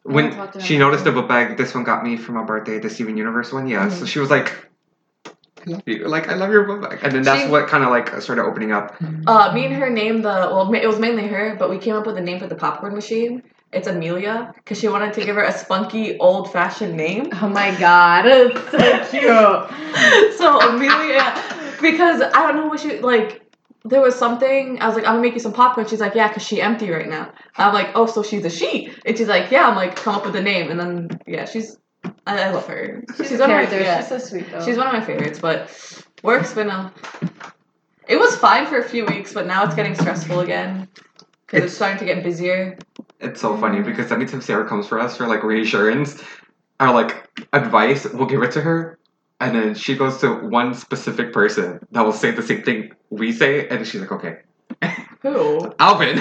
When talk to her she about noticed it. the book bag, this one got me for my birthday, the Steven Universe one. Yeah, so Mhm. she was like, "I love you." Like I love your book bag, and then that's She- what kind of like started opening up. Uh, me and her named the well, ma- it was mainly her, but we came up with a name for the popcorn machine. It's Amelia because she wanted to give her a spunky, old-fashioned name. Oh my god, it's so cute. so Amelia, because I don't know what she like. There was something I was like, I'm gonna make you some popcorn. She's like, yeah, cause she empty right now. I'm like, oh, so she's a she, and she's like, yeah. I'm like, come up with a name, and then yeah, she's. I, I love her. She's, She's a one of my character. yeah. She's so sweet though. She's one of my favorites, but work's been a. It was fine for a few weeks, but now it's getting stressful again because it's, It's- starting to get busier. It's so funny mm-hmm. because anytime Sarah comes for us for like reassurance or like advice, we'll give it to her. And then she goes to one specific person that will say the same thing we say, and she's like, okay. Who? Alvin.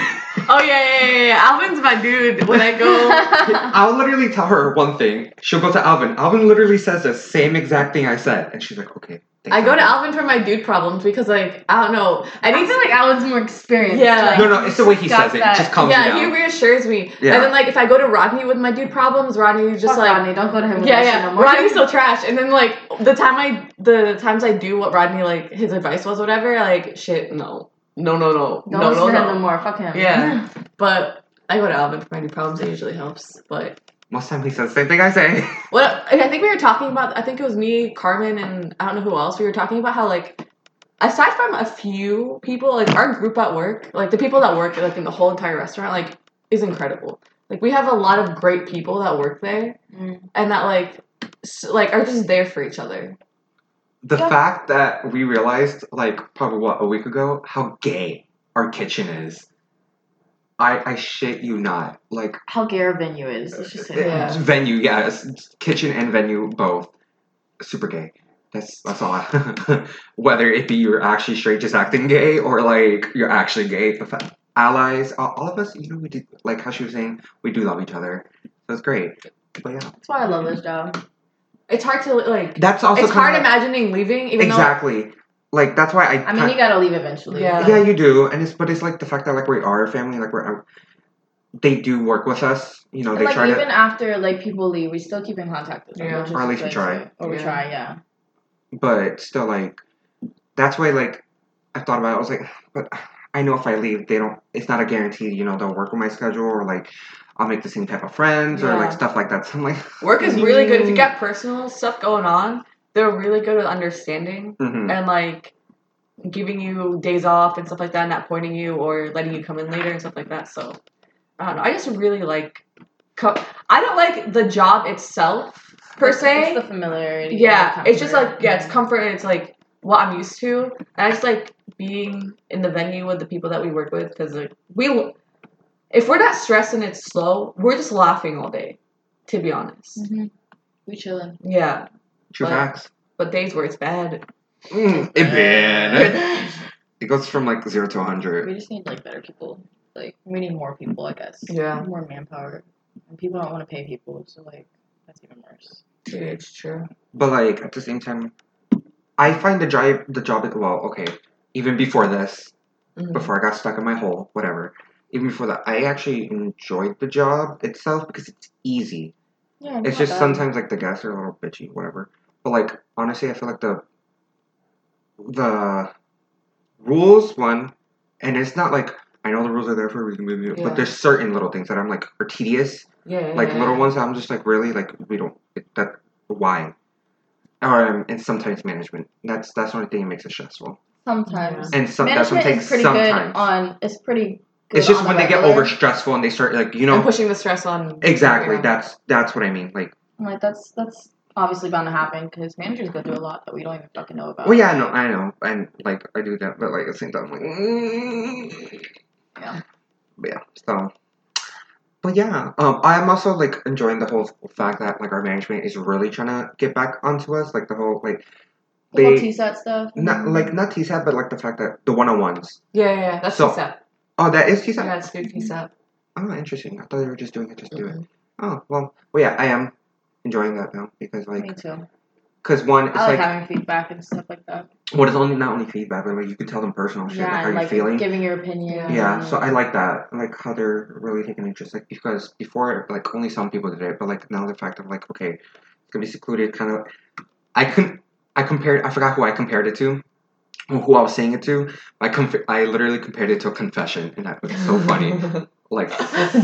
Oh yeah, yeah, yeah, yeah. Alvin's my dude. When I go, I'll literally tell her one thing. She'll go to Alvin. Alvin literally says the same exact thing I said. And she's like, okay. thanks, I go to Alvin." Alvin for my dude problems because like I don't know. I I need to like Alvin's more experienced. Yeah. like, No, no, it's the way he got says it. It just calms me yeah, he reassures me. Yeah. And then like if I go to Rodney with my dude problems, Rodney just Fuck like Rodney, don't go to him. With yeah, yeah. No more. Rodney's so trash. And then like the time I the times I do what Rodney like his advice was, whatever. Like shit, no, no, no, no, Don't no, listen no, to him no. no more. Fuck him. Yeah. But I go to Alvin for my new problems. It usually helps. But Most time he says the same thing I say. what I think we were talking about. I think it was me, Carmen, and I don't know who else. We were talking about how like. Aside from a few people, like our group at work, like the people that work like in the whole entire restaurant, like is incredible. Like we have a lot of great people that work there, Mm. and that like, s- like are just there for each other. The Yeah. fact that we realized, like, probably what, a week ago, how gay our kitchen is. I, I shit you not. Like, How gay our venue is. Let's just say Yeah. that. venue, yeah, it's kitchen and venue both. Super gay. That's that's all. I, whether it be you're actually straight, just acting gay, or like you're actually gay. Allies, all, all of us, you know, we do like how she was saying, we do love each other. So it's great. But yeah, That's why I love this job. It's hard to like. that's also it's hard like- imagining leaving, even exactly. Like that's why I. I mean, you gotta leave eventually. Yeah. yeah, you do, and it's but it's like the fact that like we are a family, like we're. They do work with us, you know. And, They like try even to, after like people leave, we still keep in contact with them. Yeah. Or at least we try. Or we Yeah. try, yeah. but still, like, that's why like I thought about. it. I was like, but I know if I leave, they don't. It's not a guarantee, you know. They'll work with my schedule or like I'll make the same type of friends or like stuff like that. So I'm like, Work is really good if you got personal stuff going on. They're really good at understanding mhm. and like giving you days off and stuff like that, not pointing you or letting you come in later and stuff like that. So I don't know. I just really like. Co- I don't like the job itself per It's- se. It's the familiarity. yeah, the it's just like comfort. yeah, it's comfort and it's like what I'm used to. And I just like being in the venue with the people that we work with because like we, if we're not stressed and it's slow, we're just laughing all day. To be honest, Mm-hmm. We chilling. yeah. True But- facts. But days where it's bad, Mm, it bad. It goes from like zero to hundred. We just need like better people. Like we need more people, I guess. Yeah. More manpower. And people don't want to pay people, so like that's even worse. yeah, it's true. But like at the same time, I find the job the job well okay. Even before this, Mhm. before I got stuck in my hole, whatever. Even before that, I actually enjoyed the job itself because it's easy. Yeah. It's just sometimes like the guests are a little bitchy, whatever. But like honestly, I feel like the the rules one, and it's not like I know the rules are there for a reason, Yeah. but there's certain little things that I'm like are tedious, Yeah, like yeah, little ones that I'm just like really like we don't it, that why, or um, and sometimes management. That's that's the only thing that makes it stressful, sometimes. and some that's what Management takes is pretty sometimes. good on. It's pretty. Good it's just when the they get over stressful and they start like you know And know pushing the stress on. exactly Yeah. that's that's what I mean like. Like that's that's obviously bound to happen because managers go through a lot that we don't even fucking know about. Well, yeah, I know, I know, and like I do that, but like at the same time, like, mm. Yeah. But yeah, so, but yeah, um, I'm also like enjoying the whole fact that like our management is really trying to get back onto us, like the whole like The whole they TSAT stuff. not like not TSAT, but like the fact that the one on ones. Yeah, yeah, yeah. That's So- TSAP. Oh, that is TSAT. Yeah, it's good TSAP. Oh, interesting. I thought they were just doing it, just do it. Mhm. Oh, well, well, yeah, I am enjoying that now because like, Me too. because one, it's I like, like, having feedback and stuff like that. what is only not only feedback, but like you can tell them personal shit, yeah, like how you're like feeling. giving your opinion. Yeah, so I like that. I like how they're really taking interest. Like because before, like only some people did it, but like now the fact of like, okay, it's gonna be secluded. Kind of, I couldn't. I compared. I forgot who I compared it to, who I was saying it to. I com- I literally compared it to a confession, and that was so funny. like,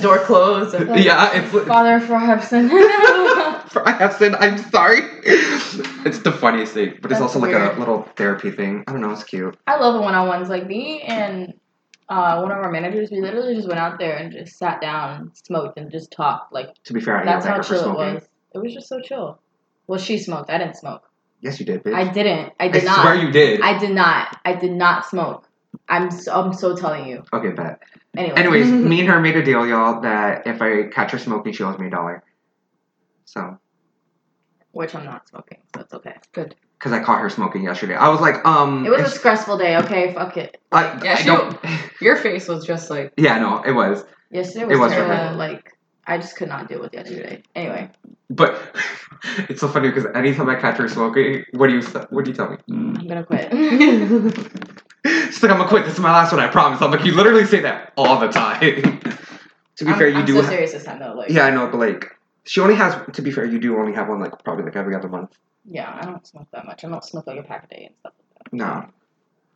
door closed. and- yeah, it's Father for Hudson. for Hudson. I'm sorry. it's the funniest thing, but it's That's also like a little therapy thing. I don't know. It's cute. I love the one-on-ones. Like me and uh, one of our managers, we literally just went out there and just sat down, smoked, and just talked. Like To be fair, I that's didn't how like her for chill it was. It was just so chill. Well, she smoked. I didn't smoke. Yes, you did, bitch. I didn't. I I did not. swear you did. I did not. I did not smoke. I'm so, I'm so telling you. okay, bet. Anyway. Anyways, me and her made a deal, y'all, that if I catch her smoking, she owes me a dollar. So, Which I'm not smoking, so it's okay. Good. Because I caught her smoking yesterday, I was like, um, It was a stressful day. Okay, fuck it. I, Yeah, I she- don't. Your face was just like. yeah, no, it was, Yesterday It was, was terrible. Like I just could not deal with yesterday. Anyway, but it's so funny because anytime I catch her smoking, what do you what do you tell me? I'm gonna quit. She's like, I'm gonna quit. This is my last one. I promise. I'm like, you literally say that all the time. to be I'm, fair, you I'm do. so ha- serious this time though. Like yeah, I know, but like, she only has. To be fair, you do only have one, like probably like every other month. yeah, I don't smoke that much. I don't smoke like a pack a day and stuff like that. No,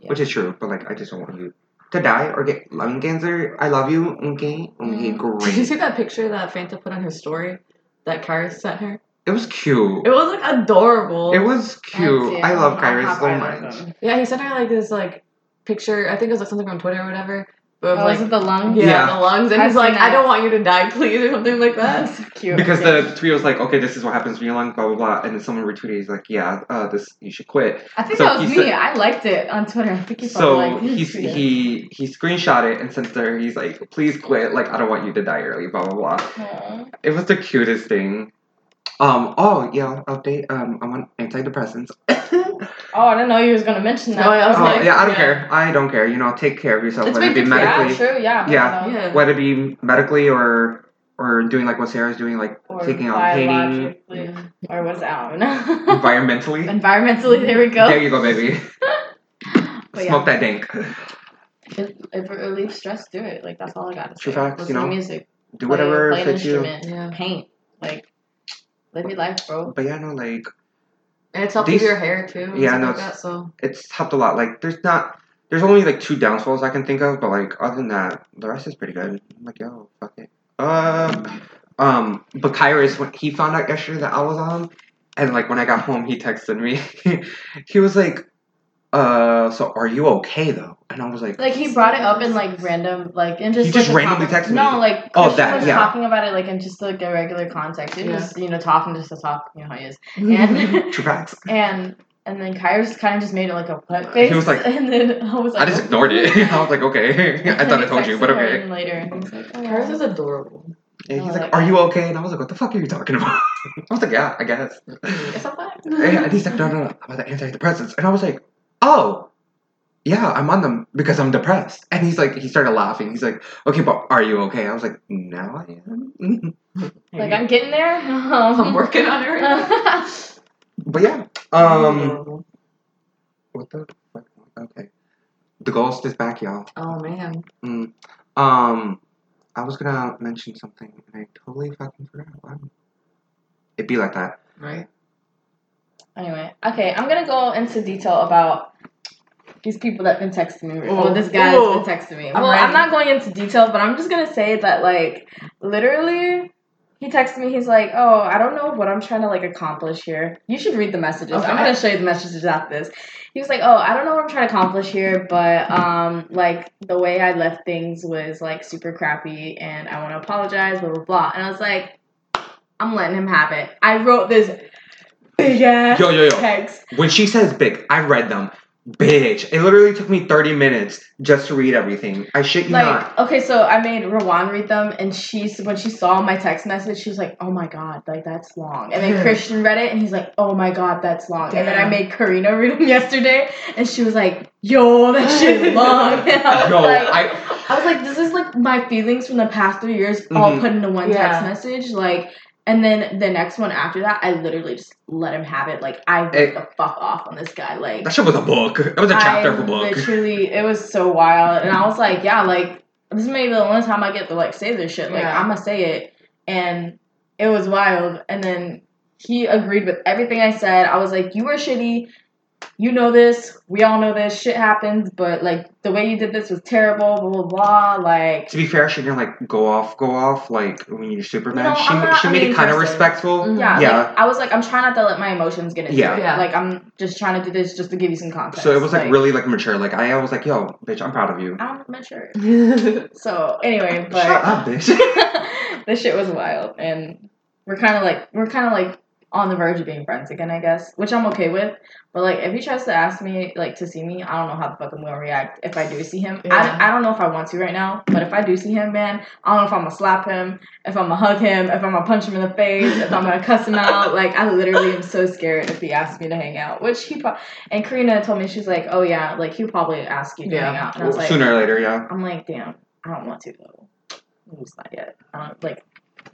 Yeah. which is true, but like, I just don't want you to die or get lung cancer. I love you. Okay, okay, Mm. Did you see that picture that Fanta put on her story? That Kairos sent her. It was cute. It was like adorable. It was cute. I love I'll so much. Yeah, he sent her like this like picture. I think it was like something on Twitter or whatever. But it was Oh, like is it the lungs? yeah, Yeah. the lungs, and I've he's like, seen I don't want you to die, please, or something like that. That's cute. Because Yeah. the tweet was like, okay, this is what happens when you lung, blah blah blah, and then someone retweeted, he's like, yeah, uh, this you should quit. I think so that was me. said- I liked it on Twitter. I think you So probably liked he's he he screenshot it and sent it to her. He's like, please quit. Like I don't want you to die early. Blah blah blah. Aw. It was the cutest thing. Um. Oh yeah. Update. Um. I'm on antidepressants. Oh, I didn't know you was gonna mention that. Oh, yeah, I was Oh like- yeah. I don't yeah. care. I don't care. You know, take care of yourself. It's whether it be good yeah, medically, true. Yeah. Yeah. no, no. Yeah. whether it be medically or or doing like what Sarah's doing, like Or taking out painting biologically. Or what's that one? environmentally. Environmentally, there we go. There you go, baby. Smoke yeah, that dank. if, if it relieves stress, do it. Like that's all I gotta say. True facts, Listen you know? music, Do whatever play an fits you. instrument, Yeah. paint, like live your life, bro. But yeah, no, like And it's helped These- with your hair too. Yeah, no, like it's- that. So it's helped a lot. Like there's not there's only like two downfalls I can think of, but like other than that, the rest is pretty good. I'm like, yo, fuck it. Uh um but Kairos when he found out yesterday that I was on and like when I got home he texted me. he was like, uh so are you okay though? And I was like Like he brought it up in like random, like in just He just like, randomly comment- texted me. No, like Oh, Christian that, was yeah. talking about it like in just like a regular context. It Yeah. was you know talking just to talk, you know how he is, and True facts. and and then Kyra just kind of just made it like a what face. was like- and then I was like, I just "Oh." ignored it. I was like, okay. I thought I told you, but texted her okay. Later, and he's like, oh, Paris is adorable. And he's Oh, like, like- "Are you okay?" And I was like, "What the fuck are you talking about?" I was like, "Yeah, I guess." Yes, I'm fine. And he's like, "No, no, no, I'm the antidepressants," and I was like, "Oh." Yeah, I'm on them because I'm depressed. And he's like, he started laughing. He's like, okay, but are you okay? I was like, now I am. like I'm getting there. I'm working on it right but yeah, um, what the fuck? Okay, the ghost is back, y'all. Oh man. Mm. Um, I was gonna mention something and I totally fucking forgot. Wow. It'd be like that. Right. Anyway, okay, I'm gonna go into detail about these people that been texting me. Ooh. Well, this guy's Ooh. been texting me. I'm well, I'm not going into detail, but I'm just gonna say that like literally. He texted me. He's like, "Oh, I don't know what I'm trying to like accomplish here. You should read the messages. Okay. I'm gonna show you the messages after this." He was like, "Oh, I don't know what I'm trying to accomplish here, but um, like the way I left things was like super crappy, and I want to apologize, blah blah blah." And I was like, "I'm letting him have it." I wrote this big ass Yo, yo, yo. text. When she says big, I read them. Bitch. It literally took me 30 minutes just to read everything. I shit you Like, not. okay, so I made Rawan read them, and she when she saw my text message, she was like, "Oh my god, like that's long." And then Christian read it, and he's like, "Oh my god, that's long." And then I made Karina read them yesterday, and she was like, "Yo, that shit's long." And I was Yo, like, I I was like, this is like my feelings from the past three years all Mhm. put into one Yeah. text message. Like, and then the next one after that, I literally just let him have it. Like, I ripped Hey. the fuck off on this guy. Like, that shit was a book. It was a chapter I of a book. Literally, it was so wild, and I was like, yeah, like this is maybe the only time I get to like say this shit. Like, Yeah. I'm gonna say it, and it was wild. And then he agreed with everything I said. I was like, you were shitty. You know this. We all know this. Shit happens, but like the way you did this was terrible. Blah blah blah. Like. To be fair, she didn't like go off, go off like when you're Superman. No, she I'm not- she I made mean, it kind of person. respectful. Yeah, Yeah. Like, I was like, I'm trying not to let my emotions get into Yeah. it. Yeah. Like, I'm just trying to do this just to give you some context. So it was like, really like mature. Like I was like, yo, bitch, I'm proud of you. I'm mature. So anyway, but Shut up, bitch. this shit was wild, and we're kind of like we're kind of like on the verge of being friends again, I guess, which I'm okay with. But like, if he tries to ask me like to see me, I don't know how the fuck I'm gonna react if I do see him. Yeah. I, I don't know if I want to right now, but if I do see him, man, I don't know if I'm gonna slap him, if I'm gonna hug him, if I'm gonna punch him in the face, if I'm gonna cuss him out. Like, I literally am so scared if he asks me to hang out. Which he pro- and Karina told me she's like, oh yeah, like he'll probably ask you to Yeah. hang out, and I was like, Sooner or later, yeah. I'm like, damn, I don't want to though. At least not yet. I don't like.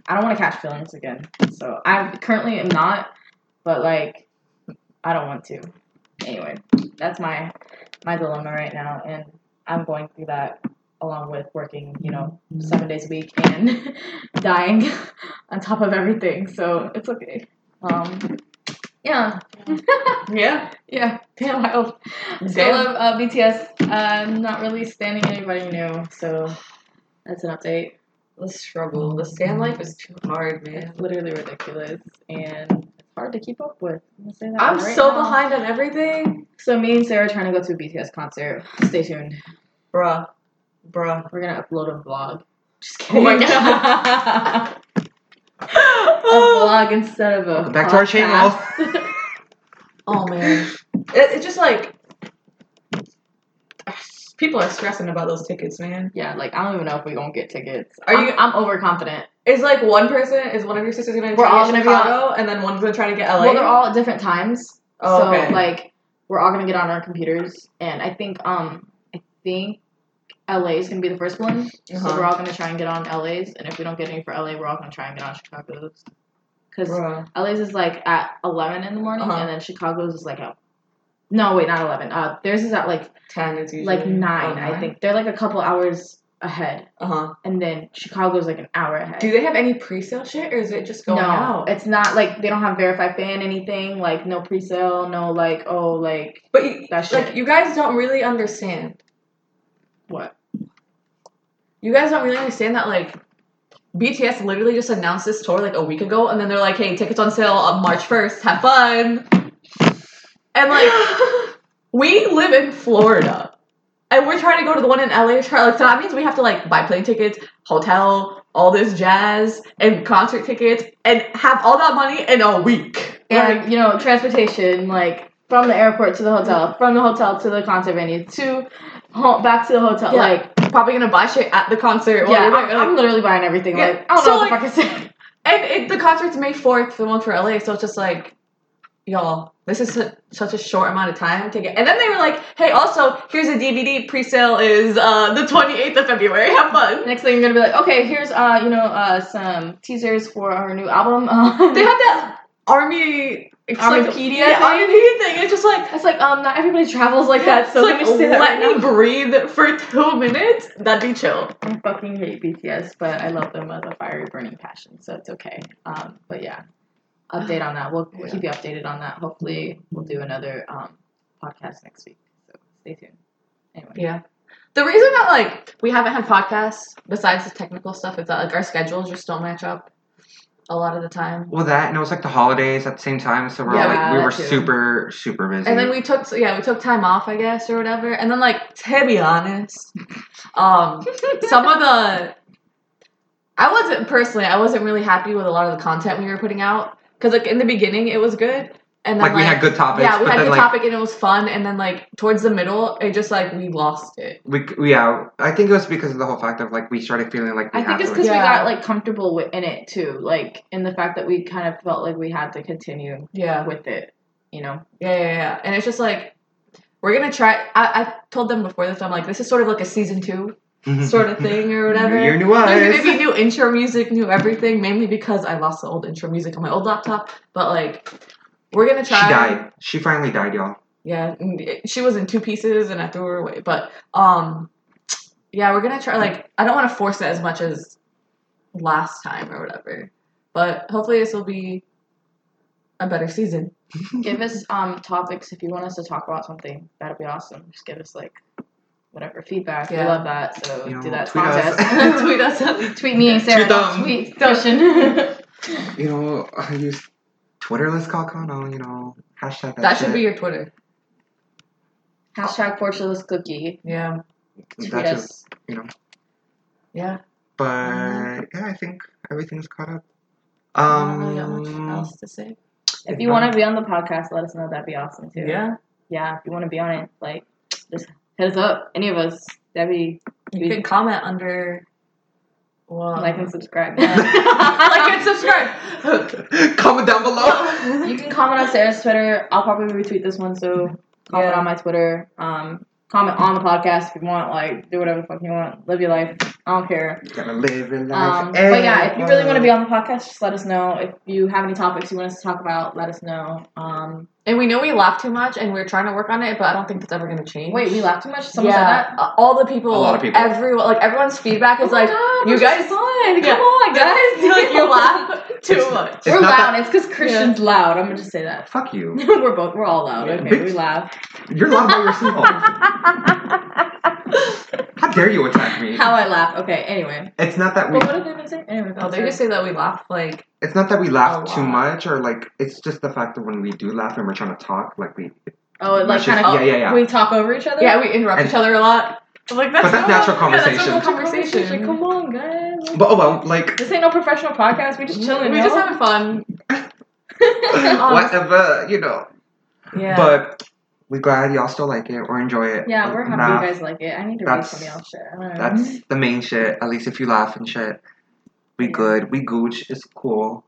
I don't want to catch feelings again. So I currently am not, but like, I don't want to. Anyway, that's my my dilemma right now, and I'm going through that along with working, you know, seven days a week and dying on top of everything. So it's okay. Um, yeah, yeah. yeah, damn wild. Still love uh, BTS. Uh, not really standing anybody new, so that's an update. The struggle. The stan mm-hmm. life is too hard, man. It's literally ridiculous, and it's hard to keep up with. I'm, say that I'm right so now. behind on everything. So me and Sarah are trying to go to a BTS concert. Stay tuned. Bruh. Bruh. We're gonna upload a vlog. Just kidding. Oh my god. a vlog instead of a. Welcome back to our channel. Oh man, it, it's just like people are stressing about those tickets, man. yeah, like I don't even know if we're gonna get tickets. Are I'm, you- I'm overconfident. Is like one person is one of your sisters gonna We're all gonna get be on- Chicago, and then one's gonna try to get LA. Well, they're all at different times. Oh, so okay. like we're all gonna get on our computers, and I think um I think LA is gonna be the first one. So Uh-huh. we're all gonna try and get on LA's, and if we don't get any for LA, we're all gonna try and get on Chicago's. Because LA's is like at eleven in the morning, Uh-huh. and then Chicago's is like at no wait not eleven. Uh, theirs is at like ten is usually like nine, I think. They're like a couple hours ahead, Uh huh. and then Chicago's like an hour ahead. Do they have any pre-sale shit, or is it just going no, out? it's not like they don't have verified fan anything. Like no pre-sale, no like oh like But you, That shit. like you guys don't really understand. what You guys don't really understand that like BTS literally just announced this tour like a week ago, and then they're like, "Hey, tickets on sale on March first. Have fun." And like, we live in Florida, and we're trying to go to the one in LA. Try like so that means we have to like buy plane tickets, hotel, all this jazz, and concert tickets, and have all that money in a week. and Like, you know transportation like from the airport to the hotel, from the hotel to the concert venue, to home, back to the hotel. Yeah. Like, Probably gonna buy shit at the concert. while yeah, I'm, there, I'm literally buying everything. Yeah, Like, I don't so, know what like- the fuck I say. and it, the concert's May fourth, the one for LA. So it's just like, y'all, this is su- such a short amount of time to get. And then they were like, hey, also here's a DVD. Pre-sale is uh, the twenty eighth of February. Have fun. Next thing you're gonna be like, okay, here's uh, you know, uh, some teasers for our new album. Um, They have that army encyclopedia yeah, thing. army thing. It's just like. It's like um, not everybody travels like that, so it's let me like, let right me breathe for two minutes. That'd be chill. I fucking hate BTS, but I love them with a fiery burning passion, so it's okay. Um, but yeah, update on that. We'll, we'll Yeah. keep you updated on that. Hopefully, we'll do another um podcast next week. So stay tuned. Anyway, Yeah. The reason that like we haven't had podcasts besides the technical stuff is that like our schedules just don't match up a lot of the time. Well, that and it was like the holidays at the same time, so we're Yeah, all, like we were too. super super busy. And then we took so yeah, we took time off, I guess, or whatever. And then like to be honest, um some of the I wasn't personally, I wasn't really happy with a lot of the content we were putting out cuz like in the beginning it was good and then like, we had good topics, yeah, we but had then good like topic and it was fun and then like towards the middle it just like we lost it. we yeah, I think it was because of the whole fact of like we started feeling like we I think it's because like, we got like comfortable with, in it too, like in the fact that we kind of felt like we had to continue Yeah. with it. You know, Yeah, yeah, yeah. And it's just like we're gonna try. I, I told them before this. I'm like, this is sort of like a season two sort of thing or whatever. New year, new There's gonna be new intro music, new everything. Mainly because I lost the old intro music on my old laptop. But like, we're gonna try. She died. She finally died, y'all. Yeah, she was in two pieces, and I threw her away. But um, yeah, we're gonna try. Like, I don't want to force it as much as last time or whatever. But hopefully, this will be a better season. give us um topics if you want us to talk about something. That'd be awesome. Just give us like whatever feedback. Yeah. We love that. So You know, do that tweet us. contest. Tweet us tweet me and Sarah. Tweet don't them. Tweet Christian. You know, I use Twitter. Let's call Kono. You know, hashtag that. That should be your Twitter. Hashtag Portugal's cookie. Yeah. Tweet That should- us. Yeah. But Mm-hmm. yeah, I think everything's caught up. I don't really got much Um, else to say. If you want to be on the podcast, let us know. That'd be awesome too. Yeah. Yeah. If you want to be on it, like just hit us up. Any of us. That'd be You can comment under. Well, like and subscribe. like and subscribe. comment down below. You can comment on Sarah's Twitter. I'll probably retweet this one, so comment Yeah. on my Twitter. Um, comment on the podcast if you want. Like, do whatever the fuck you want. Live your life. I don't care. Gotta live your life. Um, but yeah, if you really want to be on the podcast, just let us know. If you have any topics you want us to talk about, let us know. Um, And we know we laugh too much, and we're trying to work on it, but I don't think that's ever going to change. wait, we laugh too much. Someone yeah, said that. uh, all the people, A lot of people. everyone, like everyone's feedback is Oh like, God, you guys, so fun. Yeah. Come on, guys. like you laugh too It's- much. it's We're loud. that- It's because Christian's loud. I'm gonna just say that. Fuck you. we're both. We're all loud. Okay, bitch. we laugh. You're loud by yourself. How dare you attack me? How I laugh. Okay. Anyway. It's not that we. But what did they even say? Anyway, Oh, they just say that we laugh like It's not that we laugh too much, or like it's just the fact that when we do laugh and we're trying to talk, like we. Oh, it like kind of. yeah, yeah, yeah. We talk over each other. yeah, we interrupt And- each other a lot. I'm like that's, But that's natural yeah, that's natural conversation. conversation. Come on, guys. But oh well, like This ain't no professional podcast. We just chilling. we yo. just having fun. whatever, you know. Yeah. But we're glad y'all still like it or enjoy it. yeah, we're happy Laugh. you guys like it. I need to read That's- some of y'all shit. I know. That's the main shit. At least if you laugh and shit, we Yeah. good. We gooch. It's cool.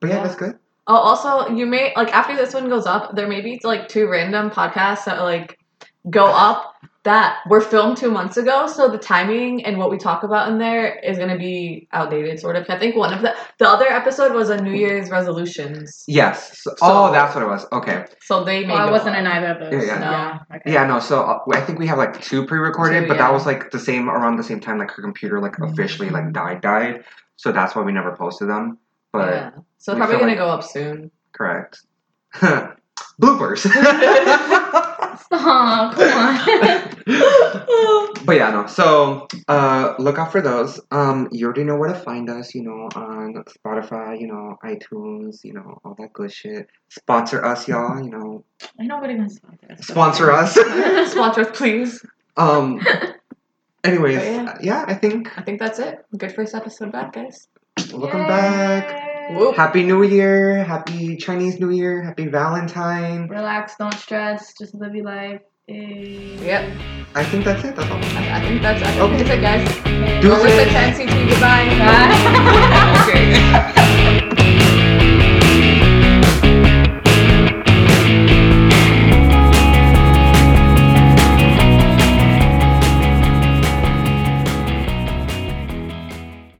But yeah, Yeah. that's good. Oh, also, you may like after this one goes up, there may be like two random podcasts that like go up that were filmed two months ago. So the timing and what we talk about in there is gonna be outdated, sort of. I think one of the the other episode was a New Year's resolutions, Yes. So- So- oh, that's what it was. Okay. so they may. Well, I wasn't up. in either of those. Yeah, yeah. No. Okay. Yeah, no. So uh, I think we have like two pre-recorded, Two, but yeah. that was like the same around the same time. Like her computer like officially like died, died. So that's why we never posted them. But yeah. So probably gonna like- go up soon. correct. Bloopers. Oh, come on. but yeah, no. So uh, look out for those. Um, you already know where to find us. You know, on Spotify. You know, iTunes. You know, all that good shit. Sponsor us, y'all. You know, Ain't nobody gonna sponsor us. sponsor us. Sponsor us, please. um. Anyways, yeah. yeah, I think I think that's it. Good first episode back, guys. welcome back. Yay. Whoop. Happy New Year, Happy Chinese New Year, Happy Valentine. Relax, don't stress, just live your life. Eh. Yep. I think that's it. That's all. I, I think that's I think Okay. that's it, guys. Do Go listen to it. Goodbye. Bye. okay.